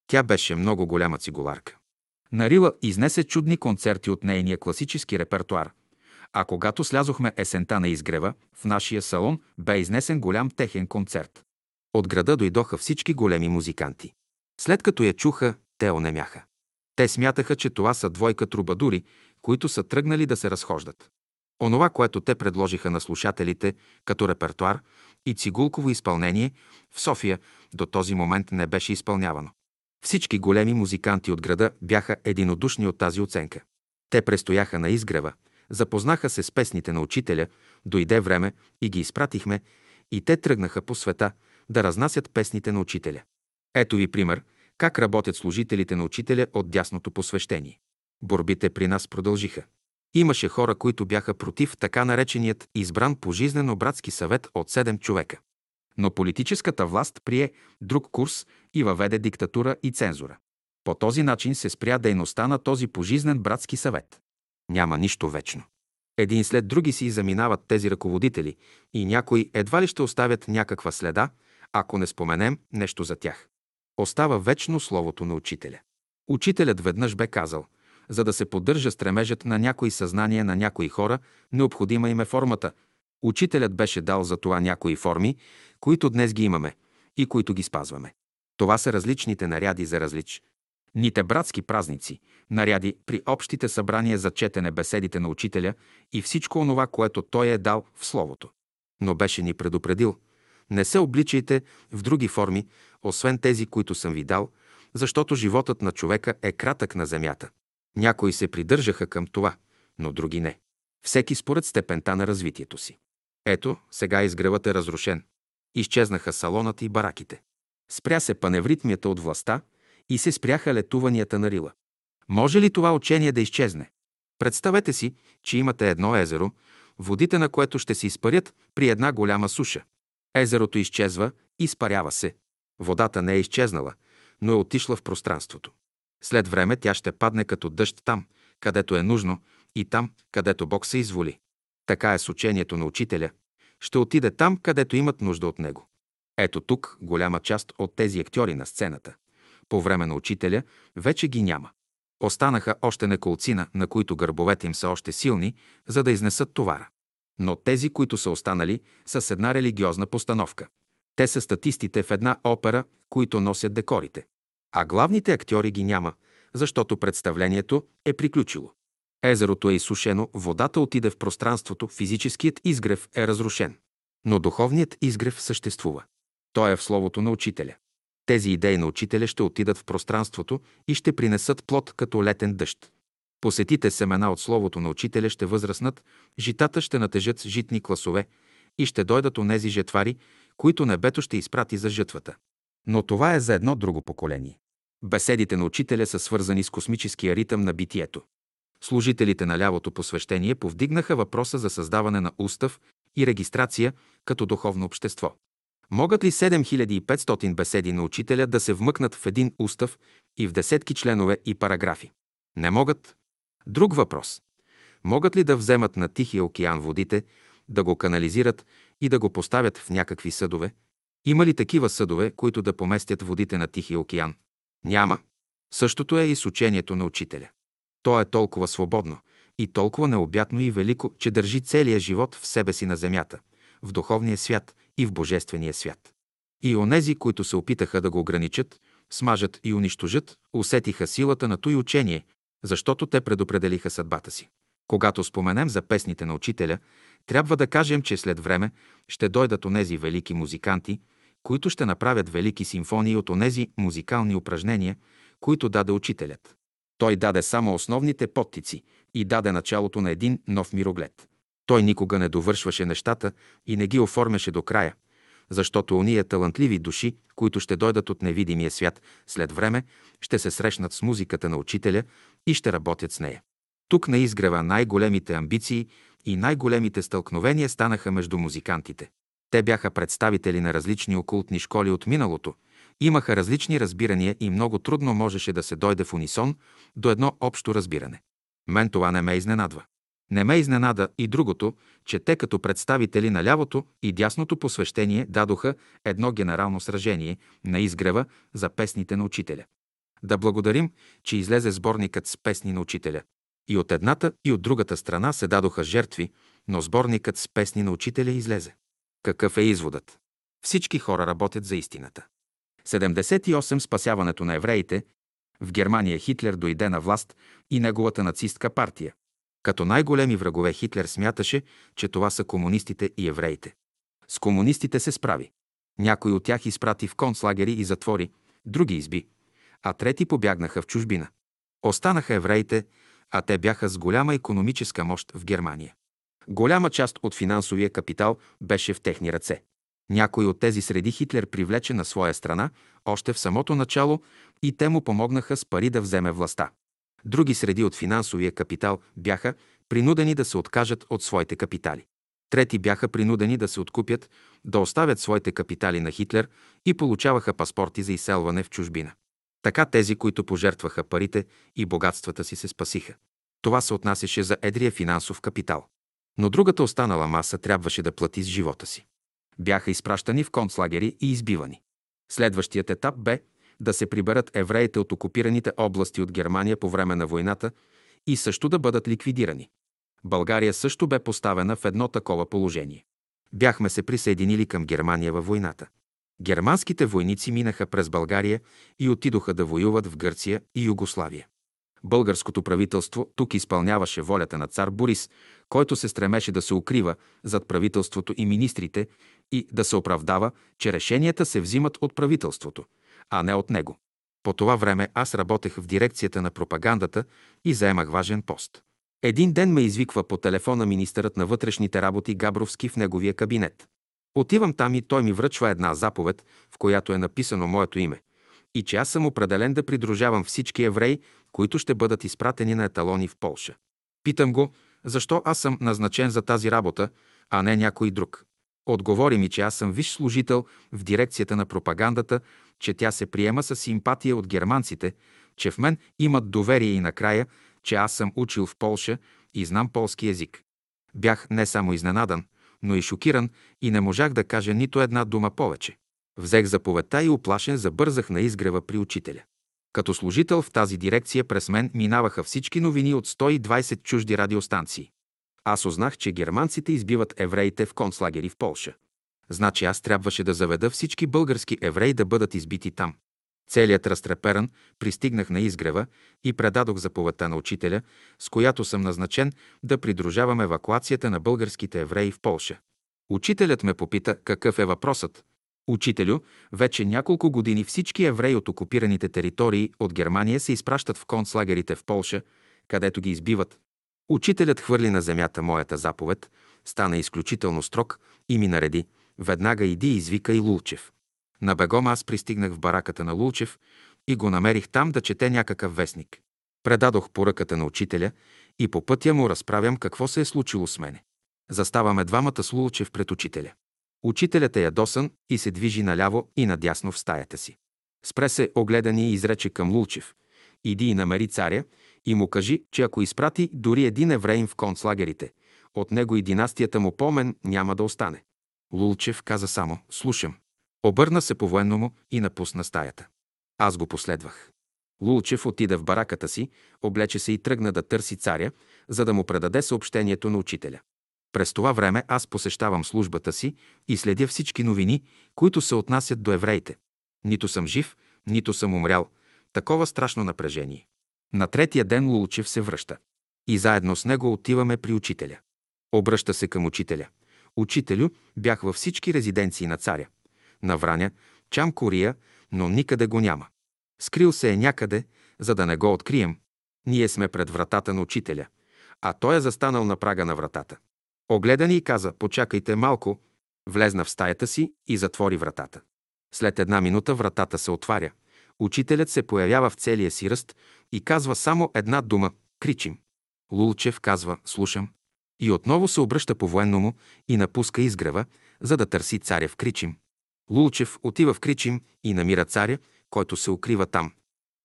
Тя беше много голяма цигуларка. Нарила изнесе чудни концерти от нейния класически репертуар, а когато слязохме есента на изгрева, в нашия салон бе изнесен голям техен концерт. От града дойдоха всички големи музиканти. След като я чуха, те онемяха. Те смятаха, че това са двойка трубадури, които са тръгнали да се разхождат. Онова, което те предложиха на слушателите като репертуар и цигулково изпълнение, в София до този момент не беше изпълнявано. Всички големи музиканти от града бяха единодушни от тази оценка. Те престояха на изгрева, запознаха се с песните на учителя, дойде време и ги изпратихме, и те тръгнаха по света да разнасят песните на учителя. Ето ви пример как работят служителите на учителя от дясното посвещение. Борбите при нас продължиха. Имаше хора, които бяха против така нареченият избран пожизнено братски съвет от седем човека. Но политическата власт прие друг курс и въведе диктатура и цензура. По този начин се спря дейността на този пожизнен братски съвет. Няма нищо вечно. Един след други си заминават тези ръководители и някои едва ли ще оставят някаква следа, ако не споменем нещо за тях. Остава вечно словото на учителя. Учителят веднъж бе казал, за да се поддържа стремежът на някои съзнания на някои хора, необходима им е формата. Учителят беше дал за това някои форми, които днес ги имаме и които ги спазваме. Това са различните наряди за различ. Ните братски празници, наряди при общите събрания за четене беседите на учителя и всичко онова, което той е дал в Словото. Но беше ни предупредил. Не се обличайте в други форми, освен тези, които съм ви дал, защото животът на човека е кратък на земята. Някои се придържаха към това, но други не. Всеки според степента на развитието си. Ето, сега изгревът е разрушен. Изчезнаха салонът и бараките. Спря се паневритмията от властта и се спряха летуванията на Рила. Може ли това учение да изчезне? Представете си, че имате едно езеро, водите на което ще се изпарят при една голяма суша. Езерото изчезва, изпарява се. Водата не е изчезнала, но е отишла в пространството. След време тя ще падне като дъжд там, където е нужно, и там, където Бог се изволи. Така е с учението на учителя. Ще отиде там, където имат нужда от него. Ето тук голяма част от тези актьори на сцената. По време на учителя вече ги няма. Останаха още неколцина, на които гърбовете им са още силни, за да изнесат товара. Но тези, които са останали, са с една религиозна постановка. Те са статистите в една опера, които носят декорите. А главните актьори ги няма, защото представлението е приключило. Езерото е изсушено, водата отиде в пространството, физическият изгрев е разрушен. Но духовният изгрев съществува. Той е в словото на учителя. Тези идеи на учителя ще отидат в пространството и ще принесат плод като летен дъжд. Посетите семена от словото на учителя ще възраснат, житата ще натежат с житни класове и ще дойдат онези жетвари, които небето ще изпрати за жътвата. Но това е за едно друго поколение. Беседите на учителя са свързани с космическия ритъм на битието. Служителите на лявото посвещение повдигнаха въпроса за създаване на устав и регистрация като духовно общество. Могат ли 7500 беседи на учителя да се вмъкнат в един устав и в десетки членове и параграфи? Не могат. Друг въпрос. Могат ли да вземат на Тихия океан водите, да го канализират и да го поставят в някакви съдове? Има ли такива съдове, които да поместят водите на Тихия океан? Няма. Същото е и с учението на учителя. То е толкова свободно и толкова необятно и велико, че държи целия живот в себе си на земята, в духовния свят и в божествения свят. И онези, които се опитаха да го ограничат, смажат и унищожат, усетиха силата на той учение, защото те предопределиха съдбата си. Когато споменем за песните на учителя, трябва да кажем, че след време ще дойдат онези велики музиканти, които ще направят велики симфонии от онези музикални упражнения, които даде учителят. Той даде само основните подтици и даде началото на един нов мироглед. Той никога не довършваше нещата и не ги оформяше до края, защото уния талантливи души, които ще дойдат от невидимия свят, след време ще се срещнат с музиката на учителя и ще работят с нея. Тук на изгрева най-големите амбиции и най-големите стълкновения станаха между музикантите. Те бяха представители на различни окултни школи от миналото, имаха различни разбирания и много трудно можеше да се дойде в унисон до едно общо разбиране. Мен това не ме изненадва. Не ме изненада и другото, че те като представители на лявото и дясното посвещение дадоха едно генерално сражение на изгрева за песните на учителя. Да благодарим, че излезе сборникът с песни на учителя. И от едната и от другата страна се дадоха жертви, но сборникът с песни на учителя излезе. Какъв е изводът? Всички хора работят за истината. 78. Спасяването на евреите. В Германия Хитлер дойде на власт и неговата нацистка партия. Като най-големи врагове Хитлер смяташе, че това са комунистите и евреите. С комунистите се справи. Някои от тях изпрати в концлагери и затвори, други изби, а трети побягнаха в чужбина. Останаха евреите, а те бяха с голяма економическа мощ в Германия. Голяма част от финансовия капитал беше в техни ръце. Някой от тези среди Хитлер привлече на своя страна още в самото начало и те му помогнаха с пари да вземе властта. Други среди от финансовия капитал бяха принудени да се откажат от своите капитали. Трети бяха принудени да се откупят, да оставят своите капитали на Хитлер и получаваха паспорти за изселване в чужбина. Така тези, които пожертваха парите и богатствата си, се спасиха. Това се отнасяше за едрия финансов капитал. Но другата останала маса трябваше да плати с живота си. Бяха изпращани в концлагери и избивани. Следващият етап бе да се приберат евреите от окупираните области от Германия по време на войната и също да бъдат ликвидирани. България също бе поставена в едно такова положение. Бяхме се присъединили към Германия във войната. Германските войници минаха през България и отидоха да воюват в Гърция и Югославия. Българското правителство тук изпълняваше волята на цар Борис, който се стремеше да се укрива зад правителството и министрите и да се оправдава, че решенията се взимат от правителството, а не от него. По това време аз работех в дирекцията на пропагандата и заемах важен пост. Един ден ме извиква по телефона министърът на вътрешните работи Габровски в неговия кабинет. Отивам там и той ми връчва една заповед, в която е написано моето име и че аз съм определен да придружавам всички евреи, които ще бъдат изпратени на еталони в Полша. Питам го, защо аз съм назначен за тази работа, а не някой друг. Отговори ми, че аз съм виш служител в дирекцията на пропагандата, че тя се приема с симпатия от германците, че в мен имат доверие и накрая, че аз съм учил в Полша и знам полски език. Бях не само изненадан, но и шокиран и не можах да кажа нито една дума повече. Взех заповедта и оплашен забързах на изгрева при учителя. Като служител в тази дирекция през мен минаваха всички новини от 120 чужди радиостанции. Аз узнах, че германците избиват евреите в концлагери в Полша. Значи аз трябваше да заведа всички български евреи да бъдат избити там. Целият разтреперан пристигнах на изгрева и предадох заповедта на учителя, с която съм назначен да придружавам евакуацията на българските евреи в Полша. Учителят ме попита какъв е въпросът. Учителю, вече няколко години всички евреи от окупираните територии от Германия се изпращат в концлагерите в Полша, където ги избиват. Учителят хвърли на земята моята заповед, стана изключително строг и ми нареди «Веднага иди извика и Лулчев». На бегом аз пристигнах в бараката на Лулчев и го намерих там да чете някакъв вестник. Предадох поръката на учителя и по пътя му разправям какво се е случило с мене. Заставаме двамата с Лулчев пред учителя. Учителят е ядосан и се движи наляво и надясно в стаята си. Спре се, огледани и изрече към Лулчев. Иди и намери царя и му кажи, че ако изпрати дори един евреин в концлагерите, от него и династията му помен няма да остане. Лулчев каза само «Слушам». Обърна се по-военному и напусна стаята. Аз го последвах. Лулчев отида в бараката си, облече се и тръгна да търси царя, за да му предаде съобщението на учителя. През това време аз посещавам службата си и следя всички новини, които се отнасят до евреите. Нито съм жив, нито съм умрял. Такова страшно напрежение. На третия ден Лулчев се връща. И заедно с него отиваме при учителя. Обръща се към учителя. Учителю, бях във всички резиденции на царя. На Враня, Чам Кория, но никъде го няма. Скрил се е някъде, за да не го открием. Ние сме пред вратата на учителя, а той е застанал на прага на вратата. Огледа ни и каза, почакайте малко, Влезна в стаята си и затвори вратата. След една минута вратата се отваря. Учителят се появява в целия си ръст и казва само една дума – кричим. Лулчев казва – слушам. И отново се обръща по военному и напуска изгрева, за да търси царя в Кричим. Лулчев отива в Кричим и намира царя, който се укрива там.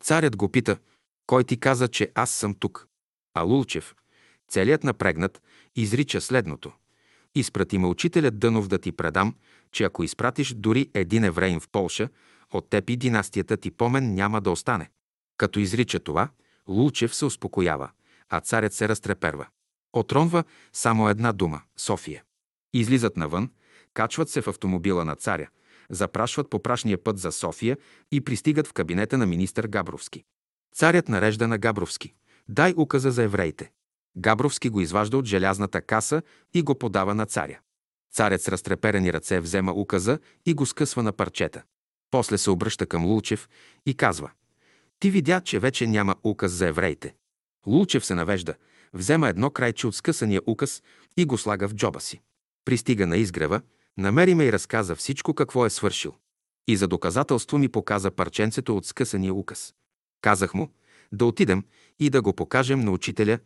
Царят го пита, кой ти каза, че аз съм тук? А Лулчев, целият напрегнат, изрича следното. Изпрати ме учителят Дънов да ти предам, че ако изпратиш дори един евреин в Полша, от теб и династията ти помен няма да остане. Като изрича това, Лулчев се успокоява, а царят се разтреперва. Отронва само една дума – София. Излизат навън, качват се в автомобила на царя, запрашват по прашния път за София и пристигат в кабинета на министър Габровски. Царят нарежда на Габровски. Дай указа за евреите. Габровски го изважда от желязната каса и го подава на царя. Царят с разтреперени ръце взема указа и го скъсва на парчета. После се обръща към Лулчев и казва «Ти видя, че вече няма указ за евреите». Лулчев се навежда, взема едно крайче от скъсания указ и го слага в джоба си. Пристига на изгрева, намери ме и разказа всичко какво е свършил. И за доказателство ми показа парченцето от скъсания указ. Казах му да отидем и да го покажем на учителя.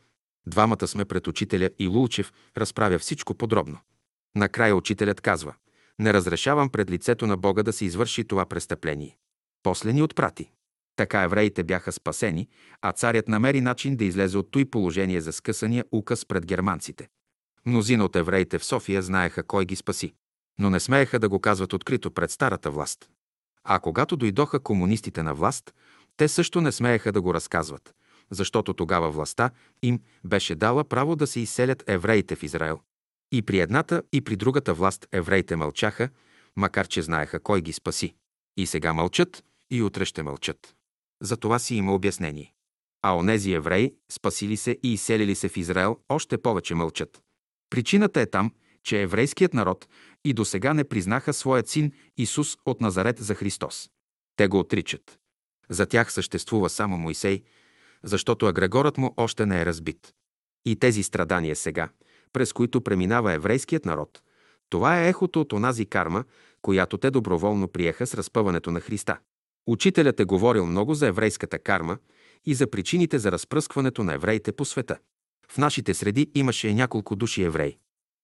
Двамата сме пред учителя и Лулчев разправя всичко подробно. Накрая учителят казва «Не разрешавам пред лицето на Бога да се извърши това престъпление». После ни отпрати. Така евреите бяха спасени, а царят намери начин да излезе от той положение за скъсания указ пред германците. Мнозина от евреите в София знаеха кой ги спаси, но не смееха да го казват открито пред старата власт. А когато дойдоха комунистите на власт, те също не смееха да го разказват, защото тогава властта им беше дала право да се изселят евреите в Израел. И при едната, и при другата власт евреите мълчаха, макар че знаеха кой ги спаси. И сега мълчат, и утре ще мълчат. За това си има обяснение. А онези евреи, спасили се и изселили се в Израел, още повече мълчат. Причината е там, че еврейският народ и до сега не признаха своят син Исус от Назарет за Христос. Те го отричат. За тях съществува само Моисей, защото агрегорът му още не е разбит. И тези страдания сега, през които преминава еврейският народ, това е ехото от онази карма, която те доброволно приеха с разпъването на Христа. Учителят е говорил много за еврейската карма и за причините за разпръскването на евреите по света. В нашите среди имаше няколко души евреи.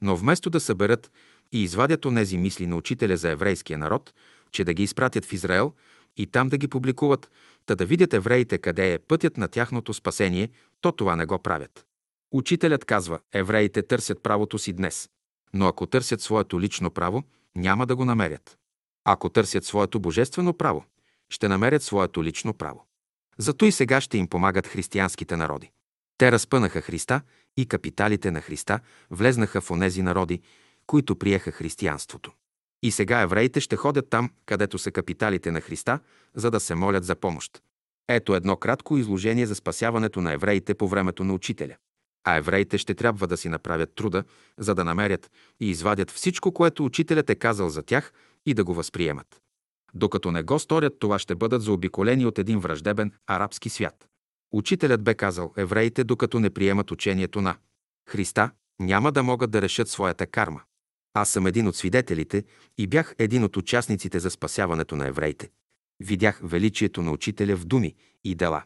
Но вместо да съберат и извадят онези мисли на учителя за еврейския народ, че да ги изпратят в Израел и там да ги публикуват, та да видят евреите къде е пътят на тяхното спасение, то това не го правят. Учителят казва, евреите търсят правото си днес, но ако търсят своето лично право, няма да го намерят. Ако търсят своето божествено право, ще намерят своето лично право. Зато и сега ще им помагат християнските народи. Те разпънаха Христа и капиталите на Христа влезнаха в онези народи, които приеха християнството. И сега евреите ще ходят там, където са капиталите на Христа, за да се молят за помощ. Ето едно кратко изложение за спасяването на евреите по времето на учителя. А евреите ще трябва да си направят труда, за да намерят и извадят всичко, което учителят е казал за тях и да го възприемат. Докато не го сторят, това ще бъдат заобиколени от един враждебен арабски свят. Учителят бе казал, евреите, докато не приемат учението на Христа, няма да могат да решат своята карма. Аз съм един от свидетелите и бях един от участниците за спасяването на евреите. Видях величието на учителя в думи и дела.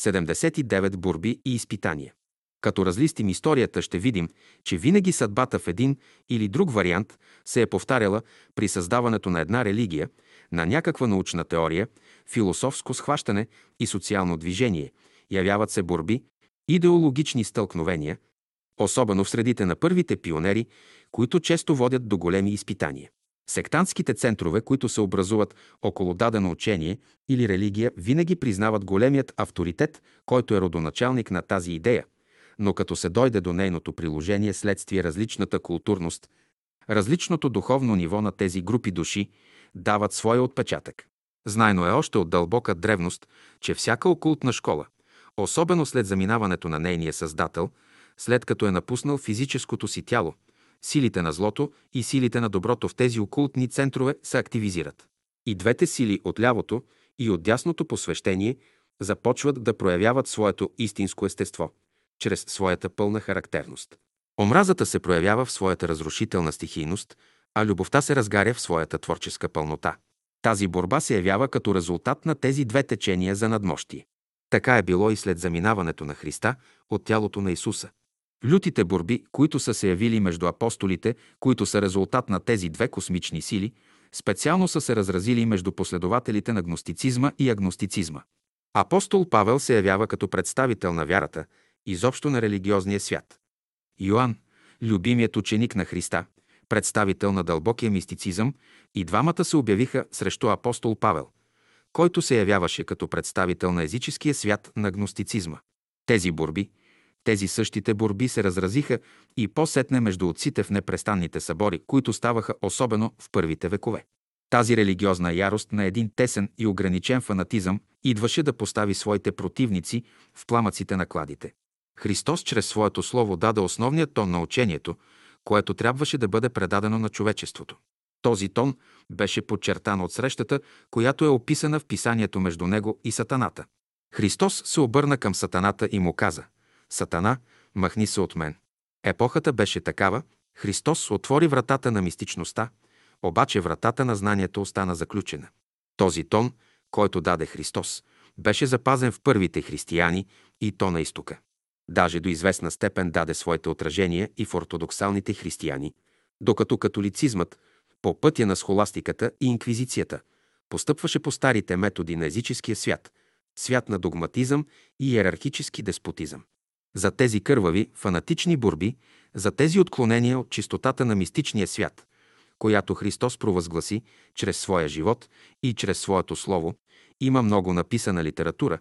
79 борби и изпитания. Като разлистим историята, ще видим, че винаги съдбата в един или друг вариант се е повтаряла при създаването на една религия, на някаква научна теория, философско схващане и социално движение. Явяват се борби, идеологични стълкновения, особено в средите на първите пионери, които често водят до големи изпитания. Сектантските центрове, които се образуват около дадено учение или религия, винаги признават големият авторитет, който е родоначалник на тази идея, но като се дойде до нейното приложение следствие различната културност, различното духовно ниво на тези групи души дават своя отпечатък. Знайно е още от дълбока древност, че всяка окултна школа, особено след заминаването на нейния създател, след като е напуснал физическото си тяло, силите на злото и силите на доброто в тези окултни центрове се активизират. И двете сили от лявото и от дясното посвещение започват да проявяват своето истинско естество, чрез своята пълна характерност. Омразата се проявява в своята разрушителна стихийност, а любовта се разгаря в своята творческа пълнота. Тази борба се явява като резултат на тези две течения за надмощие. Така е било и след заминаването на Христа от тялото на Исуса. Лютите борби, които са се явили между апостолите, които са резултат на тези две космични сили, специално са се разразили между последователите на гностицизма и агностицизма. Апостол Павел се явява като представител на вярата, изобщо на религиозния свят. Йоанн, любимият ученик на Христа, представител на дълбокия мистицизъм, и двамата се обявиха срещу апостол Павел, който се явяваше като представител на езическия свят на гностицизма. Тези борби, тези същите борби се разразиха и по-сетне между отците в непрестанните събори, които ставаха особено в първите векове. Тази религиозна ярост на един тесен и ограничен фанатизъм идваше да постави своите противници в пламъците на кладите. Христос чрез своето слово даде основния тон на учението, което трябваше да бъде предадено на човечеството. Този тон беше подчертан от срещата, която е описана в писанието между него и Сатаната. Христос се обърна към Сатаната и му каза «Сатана, махни се от мен». Епохата беше такава, Христос отвори вратата на мистичността, обаче вратата на знанието остана заключена. Този тон, който даде Христос, беше запазен в първите християни и то на изтока. Даже до известна степен даде своите отражения и в ортодоксалните християни, докато католицизмът, по пътя на схоластиката и инквизицията, постъпваше по старите методи на езическия свят, свят на догматизъм и иерархически деспотизъм. За тези кървави, фанатични борби, за тези отклонения от чистотата на мистичния свят, която Христос провъзгласи чрез своя живот и чрез своето слово, има много написана литература,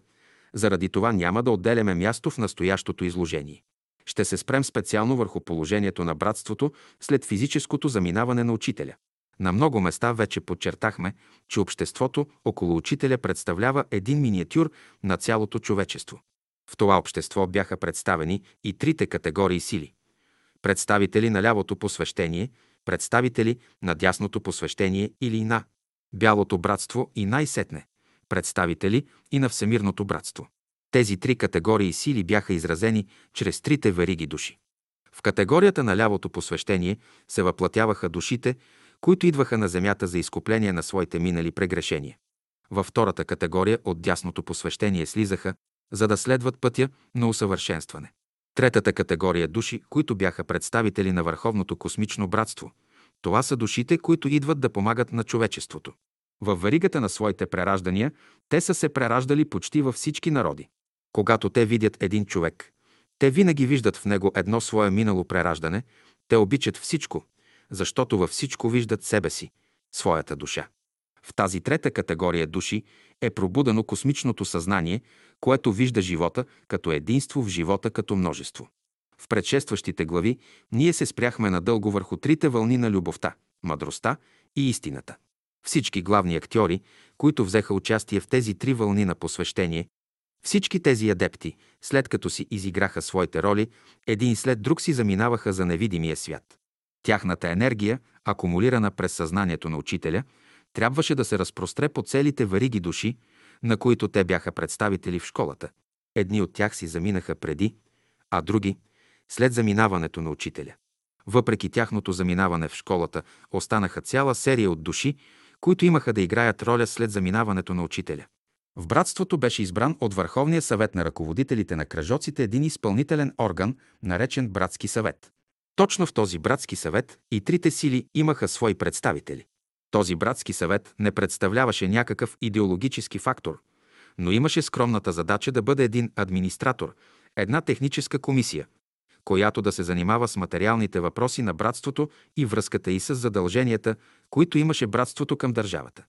заради това няма да отделяме място в настоящото изложение. Ще се спрем специално върху положението на братството след физическото заминаване на учителя. На много места вече подчертахме, че обществото около учителя представлява един миниатюр на цялото човечество. В това общество бяха представени и трите категории сили. Представители на лявото посвещение, представители на дясното посвещение или на бялото братство и най-сетне представители и на всемирното братство. Тези три категории сили бяха изразени чрез трите вериги души. В категорията на лявото посвещение се въплатяваха душите, които идваха на земята за изкупление на своите минали прегрешения. Във втората категория от дясното посвещение слизаха, за да следват пътя на усъвършенстване. Третата категория души, които бяха представители на Върховното космично братство, това са душите, които идват да помагат на човечеството. Във варигата на своите прераждания те са се прераждали почти във всички народи. Когато те видят един човек, те винаги виждат в него едно свое минало прераждане, те обичат всичко, защото във всичко виждат себе си, своята душа. В тази трета категория души е пробудено космичното съзнание, което вижда живота като единство в живота като множество. В предшестващите глави ние се спряхме надълго върху трите вълни на любовта, мъдростта и истината. Всички главни актьори, които взеха участие в тези три вълни на посвещение, всички тези адепти, след като си изиграха своите роли, един след друг си заминаваха за невидимия свят. Тяхната енергия, акумулирана през съзнанието на учителя, трябваше да се разпростре по целите вариги души, на които те бяха представители в школата. Едни от тях си заминаха преди, а други – след заминаването на учителя. Въпреки тяхното заминаване в школата, останаха цяла серия от души, които имаха да играят роля след заминаването на учителя. В братството беше избран от Върховния съвет на ръководителите на кръжоците един изпълнителен орган, наречен Братски съвет. Точно в този братски съвет и трите сили имаха свои представители. Този братски съвет не представляваше някакъв идеологически фактор, но имаше скромната задача да бъде един администратор, една техническа комисия, която да се занимава с материалните въпроси на братството и връзката и с задълженията, които имаше братството към държавата.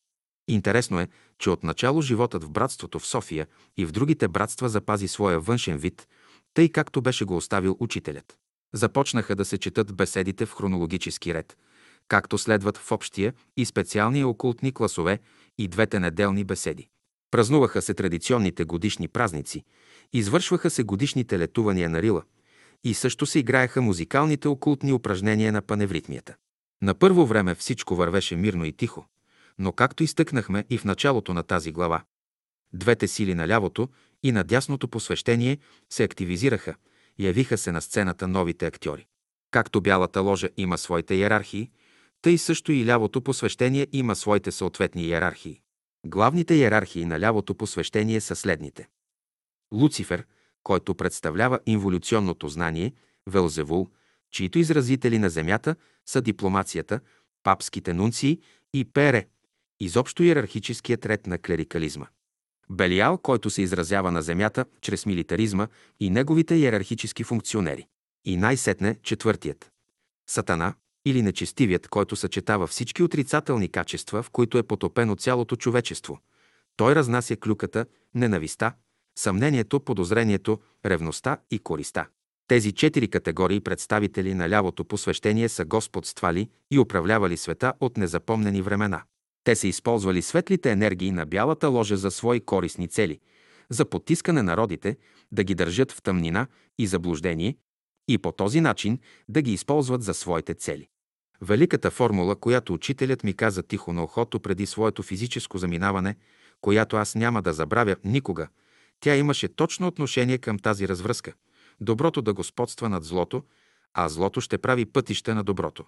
Интересно е, че отначало животът в братството в София и в другите братства запази своя външен вид, тъй както беше го оставил учителят. Започнаха да се четат беседите в хронологически ред, както следват в общия и специалния окултни класове и двете неделни беседи. Празнуваха се традиционните годишни празници, извършваха се годишните летувания на Рила и също се играеха музикалните окултни упражнения на паневритмията. На първо време всичко вървеше мирно и тихо, но както изтъкнахме и в началото на тази глава, двете сили на лявото и на дясното посвещение се активизираха, явиха се на сцената новите актьори. Както бялата ложа има своите иерархии, Тъй също и лявото посвещение има своите съответни иерархии. Главните иерархии на лявото посвещение са следните. Луцифер, който представлява инволюционното знание, Велзевул, чието изразители на Земята са дипломацията, папските нунции и Пере, изобщо иерархическият ред на клерикализма. Белиал, който се изразява на Земята чрез милитаризма и неговите иерархически функционери. И най-сетне четвъртият. Сатана, или нечестивият, който съчетава всички отрицателни качества, в които е потопено цялото човечество. Той разнася клюката, ненависта, съмнението, подозрението, ревността и користа. Тези четири категории представители на лявото посвещение са господствали и управлявали света от незапомнени времена. Те са използвали светлите енергии на бялата ложа за свои корисни цели, за потискане народите, да ги държат в тъмнина и заблуждение и по този начин да ги използват за своите цели. Великата формула, която учителят ми каза тихо на ухото преди своето физическо заминаване, която аз няма да забравя никога, тя имаше точно отношение към тази развръзка. Доброто да господства над злото, а злото ще прави пътища на доброто.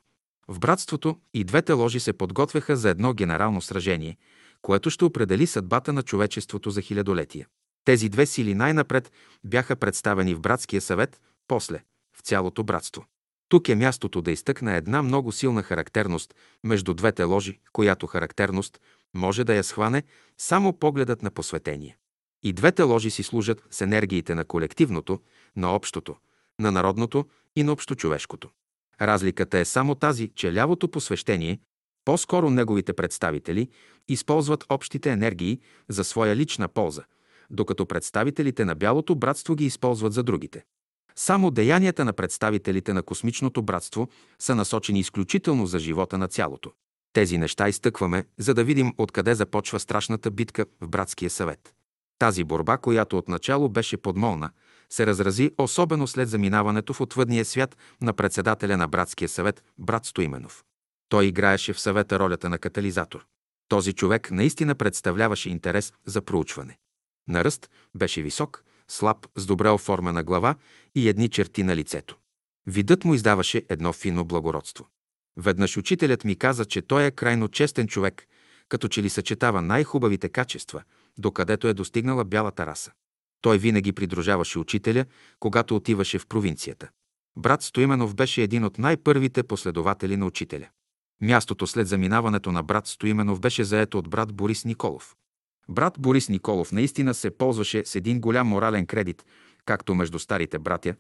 В братството и двете ложи се подготвяха за едно генерално сражение, което ще определи съдбата на човечеството за хилядолетия. Тези две сили най-напред бяха представени в братския съвет, после в цялото братство. Тук е мястото да изтъкна една много силна характерност между двете ложи, която характерност може да я схване само погледът на посветение. И двете ложи си служат с енергиите на колективното, на общото, на народното и на общочовешкото. Разликата е само тази, че лявото посвещение, по-скоро неговите представители, използват общите енергии за своя лична полза, докато представителите на бялото братство ги използват за другите. Само деянията на представителите на космичното братство са насочени изключително за живота на цялото. Тези неща изтъкваме, за да видим откъде започва страшната битка в братския съвет. Тази борба, която отначало беше подмолна, се разрази особено след заминаването в отвъдния свят на председателя на братския съвет, брат Стоименов. Той играеше в съвета ролята на катализатор. Този човек наистина представляваше интерес за проучване. На ръст беше висок, слаб, с добре оформена глава и едни черти на лицето. Видът му издаваше едно фино благородство. Веднъж учителят ми каза, че той е крайно честен човек, като че ли съчетава най-хубавите качества, докъдето е достигнала бялата раса. Той винаги придружаваше учителя, когато отиваше в провинцията. Брат Стоименов беше един от най-първите последователи на учителя. Мястото след заминаването на брат Стоименов беше заето от брат Борис Николов. Брат Борис Николов наистина се ползваше с един голям морален кредит, както между старите братя,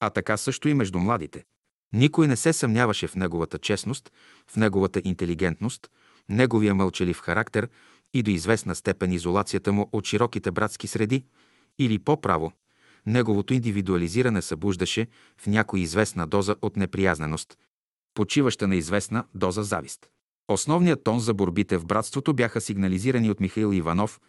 а така също и между младите. Никой не се съмняваше в неговата честност, в неговата интелигентност, неговия мълчалив характер и до известна степен изолацията му от широките братски среди, или по-право, неговото индивидуализиране събуждаше в някой известна доза от неприязненост, почиваща на известна доза завист. Основният тон за борбите в братството бяха сигнализирани от Михаил Иванов,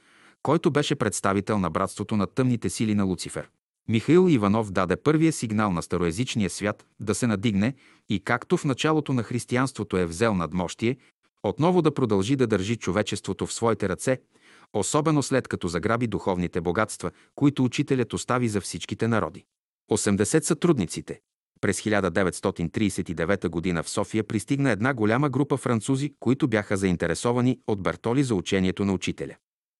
който беше представител на братството на тъмните сили на Луцифер. Михаил Иванов даде първия сигнал на староязичния свят да се надигне и както в началото на християнството е взел надмощие, отново да продължи да държи човечеството в своите ръце, особено след като заграби духовните богатства, които учителят остави за всичките народи. 80 сътрудниците, през 1939 г. в София пристигна една голяма група французи, които бяха заинтересовани от Бертоли за учението на учителя.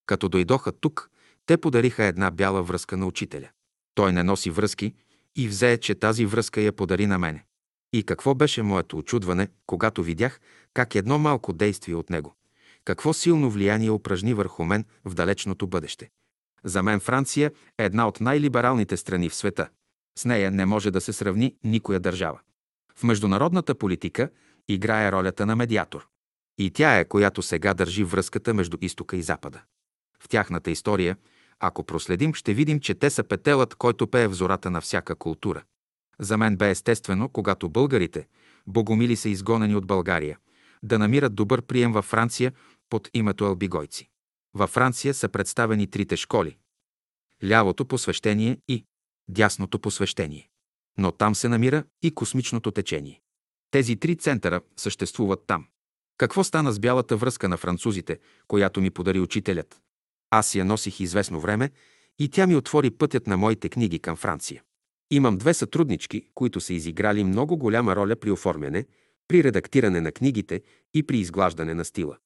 Като дойдоха тук, те подариха една бяла връзка на учителя. Той не носи връзки и взе, че тази връзка я подари на мене. И какво беше моето очудване, когато видях как едно малко действие от него, какво силно влияние упражни върху мен в далечното бъдеще. За мен Франция е една от най-либералните страни в света. С нея не може да се сравни никоя държава. В международната политика играе ролята на медиатор. И тя е, която сега държи връзката между изтока и запада. В тяхната история, ако проследим, ще видим, че те са петелът, който пее в зората на всяка култура. За мен бе естествено, когато българите, богомили са изгонени от България, да намират добър прием във Франция под името албигойци. Във Франция са представени трите школи – лявото посвещение и дясното посвещение. Но там се намира и космичното течение. Тези три центъра съществуват там. Какво стана с бялата връзка на французите, която ми подари учителят? Аз я носих известно време и тя ми отвори пътят на моите книги към Франция. Имам две сътруднички, които са изиграли много голяма роля при оформяне при редактиране на книгите и при изглаждане на стила.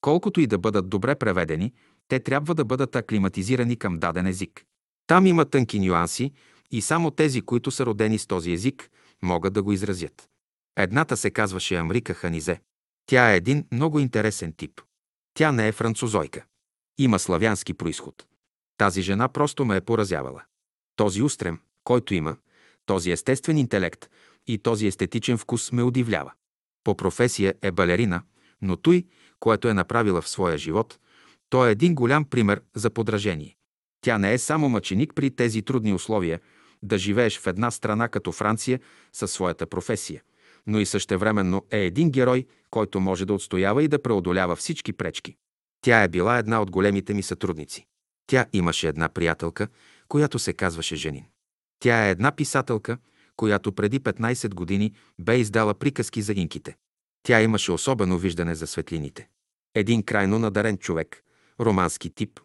Колкото и да бъдат добре преведени, те трябва да бъдат аклиматизирани към даден език. Там има тънки нюанси и само тези, които са родени с този език, могат да го изразят. Едната се казваше Амрика Ханизе. Тя е един много интересен тип. Тя не е французойка. Има славянски происход. Тази жена просто ме е поразявала. Този устрем, който има, този естествен интелект и този естетичен вкус ме удивлява. По професия е балерина, но той, което е направила в своя живот, то е един голям пример за подражение. Тя не е само мъченик при тези трудни условия, да живееш в една страна като Франция със своята професия, но и същевременно е един герой, който може да отстоява и да преодолява всички пречки. Тя е била една от големите ми сътрудници. Тя имаше една приятелка, която се казваше Женин. Тя е една писателка, която преди 15 години бе издала приказки за инките. Тя имаше особено виждане за светлините. Един крайно надарен човек, романски тип.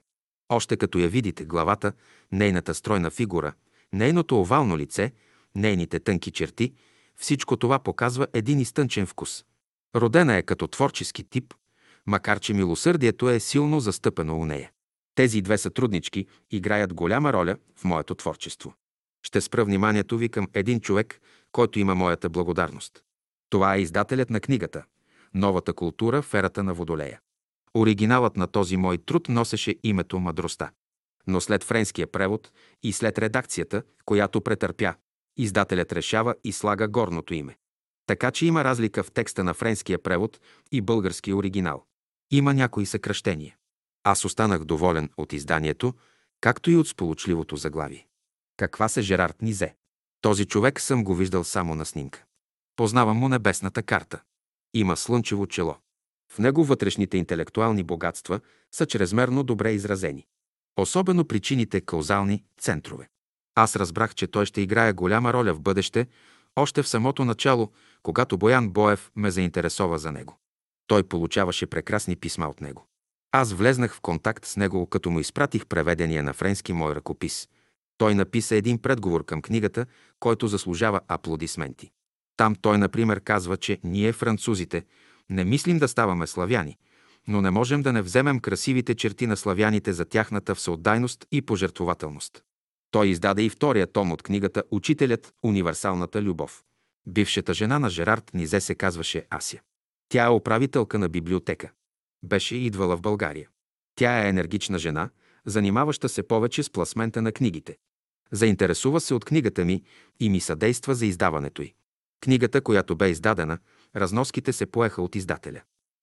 Още като я видите главата, нейната стройна фигура, нейното овално лице, нейните тънки черти, всичко това показва един изтънчен вкус. Родена е като творчески тип, макар че милосърдието е силно застъпено у нея. Тези две сътруднички играят голяма роля в моето творчество. Ще спра вниманието ви към един човек, който има моята благодарност. Това е издателят на книгата «Новата култура в ерата на Водолея». Оригиналът на този мой труд носеше името Мъдростта. Но след френския превод и след редакцията, която претърпя, издателят решава и слага горното име. Така че има разлика в текста на френския превод и българския оригинал. Има някои съкръщения. Аз останах доволен от изданието, както и от сполучливото заглавие. Каква се Жерард Низе? Този човек съм го виждал само на снимка. Познавам му небесната карта. Има слънчево чело. В него вътрешните интелектуални богатства са чрезмерно добре изразени. Особено причините каузални центрове. Аз разбрах, че той ще играе голяма роля в бъдеще, още в самото начало, когато Боян Боев ме заинтересова за него. Той получаваше прекрасни писма от него. Аз влезнах в контакт с него, като му изпратих преведения на френски мой ръкопис. Той написа един предговор към книгата, който заслужава аплодисменти. Там той, например, казва, че ние, французите, не мислим да ставаме славяни, но не можем да не вземем красивите черти на славяните за тяхната всеотдайност и пожертвователност. Той издаде и втория том от книгата «Учителят. Универсалната любов». Бившата жена на Жерард Низе се казваше Ася. Тя е управителка на библиотека. Беше идвала в България. Тя е енергична жена, занимаваща се повече с пласмента на книгите. Заинтересува се от книгата ми и ми съдейства за издаването й. Книгата, която бе издадена, разноските се поеха от издателя.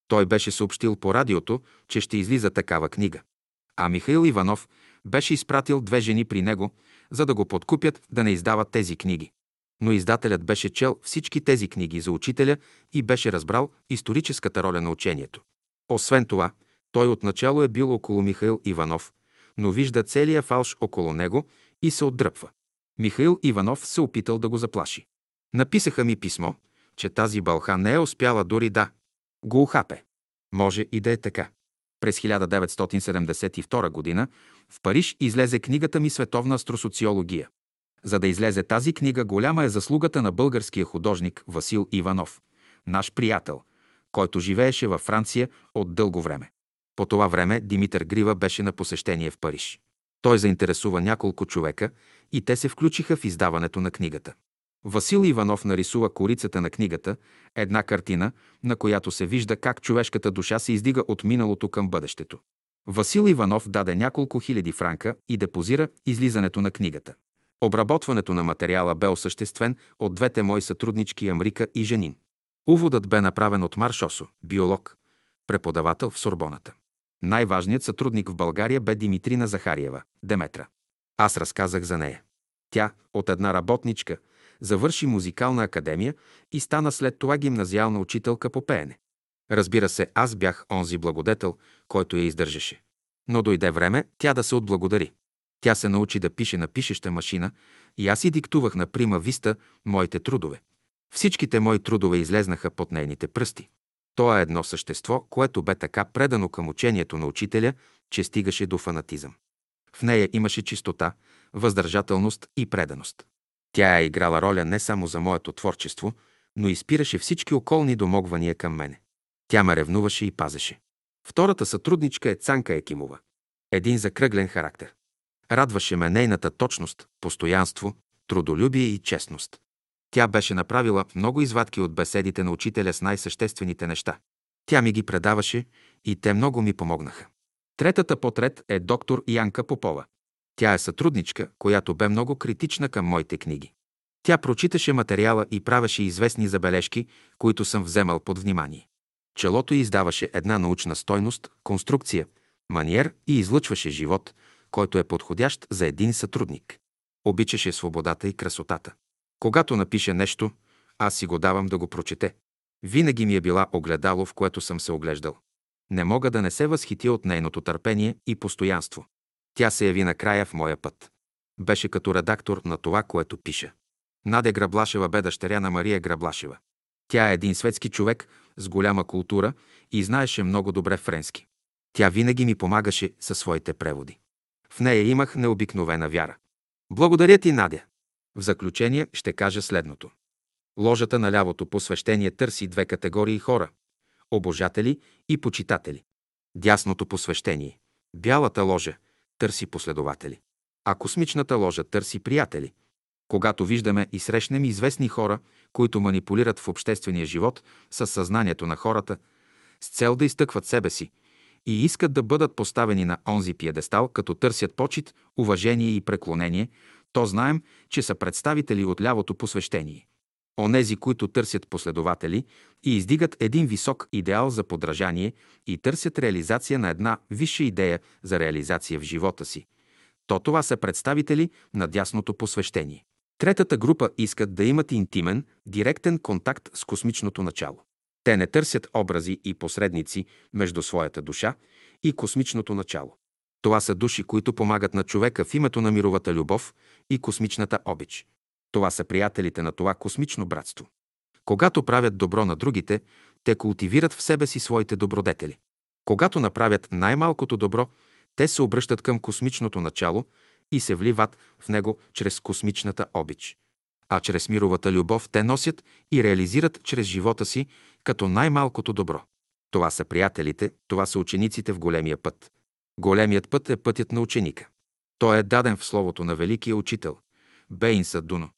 Той беше съобщил по радиото, че ще излиза такава книга. А Михаил Иванов беше изпратил две жени при него, за да го подкупят да не издават тези книги. Но издателят беше чел всички тези книги за учителя и беше разбрал историческата роля на учението. Освен това, той отначало е бил около Михаил Иванов, но вижда целия фалш около него и се отдръпва. Михаил Иванов се опитал да го заплаши. Написаха ми писмо, че тази бълха не е успяла дори да го ухапе. Може и да е така. През 1972 г. в Париж излезе книгата ми Световна астросоциология. За да излезе тази книга, голяма е заслугата на българския художник Васил Иванов, наш приятел, който живееше във Франция от дълго време. По това време Димитър Грива беше на посещение в Париж. Той заинтересува няколко човека и те се включиха в издаването на книгата. Васил Иванов нарисува корицата на книгата, една картина, на която се вижда как човешката душа се издига от миналото към бъдещето. Васил Иванов даде няколко хиляди франка и депозира излизането на книгата. Обработването на материала бе осъществен от двете мои сътруднички Амрика и Женин. Уводът бе направен от Маршосо, биолог, преподавател в Сорбоната. Най-важният сътрудник в България бе Димитрина Захариева, Деметра. Аз разказах за нея. Тя, от една работничка, завърши музикална академия и стана след това гимназиална учителка по пеене. Разбира се, аз бях онзи благодетел, който я издържаше. Но дойде време тя да се отблагодари. Тя се научи да пише на пишеща машина и аз и диктувах на прима виста моите трудове. Всичките мои трудове излезнаха под нейните пръсти. То е едно същество, което бе така предано към учението на учителя, че стигаше до фанатизъм. В нея имаше чистота, въздържателност и преданост. Тя е играла роля не само за моето творчество, но изпираше всички околни домогвания към мене. Тя ме ревнуваше и пазеше. Втората сътрудничка е Цанка Екимова. Един закръглен характер. Радваше ме нейната точност, постоянство, трудолюбие и честност. Тя беше направила много извадки от беседите на учителя с най-съществените неща. Тя ми ги предаваше и те много ми помогнаха. Третата потрет е доктор Янка Попова. Тя е сътрудничка, която бе много критична към моите книги. Тя прочиташе материала и правеше известни забележки, които съм вземал под внимание. Челото издаваше една научна стойност, конструкция, маниер и излъчваше живот, който е подходящ за един сътрудник. Обичаше свободата и красотата. Когато напише нещо, аз си го давам да го прочете. Винаги ми е била огледало, в което съм се оглеждал. Не мога да не се възхитя от нейното търпение и постоянство. Тя се яви накрая в моя път. Беше като редактор на това, което пиша. Надя Граблашева бе дъщеря на Мария Граблашева. Тя е един светски човек с голяма култура и знаеше много добре френски. Тя винаги ми помагаше със своите преводи. В нея имах необикновена вяра. Благодаря ти, Надя. В заключение ще кажа следното. Ложата на лявото посвещение търси две категории хора – обожатели и почитатели. Дясното посвещение – бялата ложа – търси последователи. А космичната ложа търси приятели. Когато виждаме и срещнем известни хора, които манипулират в обществения живот със съзнанието на хората, с цел да изтъкват себе си и искат да бъдат поставени на онзи пиедестал, като търсят почет, уважение и преклонение, то знаем, че са представители от лявото посвещение. Онези, които търсят последователи и издигат един висок идеал за подражание и търсят реализация на една висша идея за реализация в живота си, то това са представители на дясното посвещение. Третата група искат да имат интимен, директен контакт с космичното начало. Те не търсят образи и посредници между своята душа и космичното начало. Това са души, които помагат на човека в името на мировата любов и космичната обич. Това са приятелите на това космично братство. Когато правят добро на другите, те култивират в себе си своите добродетели. Когато направят най-малкото добро, те се обръщат към космичното начало и се вливат в него чрез космичната обич. А чрез мировата любов те носят и реализират чрез живота си като най-малкото добро. Това са приятелите, това са учениците в големия път. Големият път е пътят на ученика. Той е даден в словото на великия учител Бейн Садуно.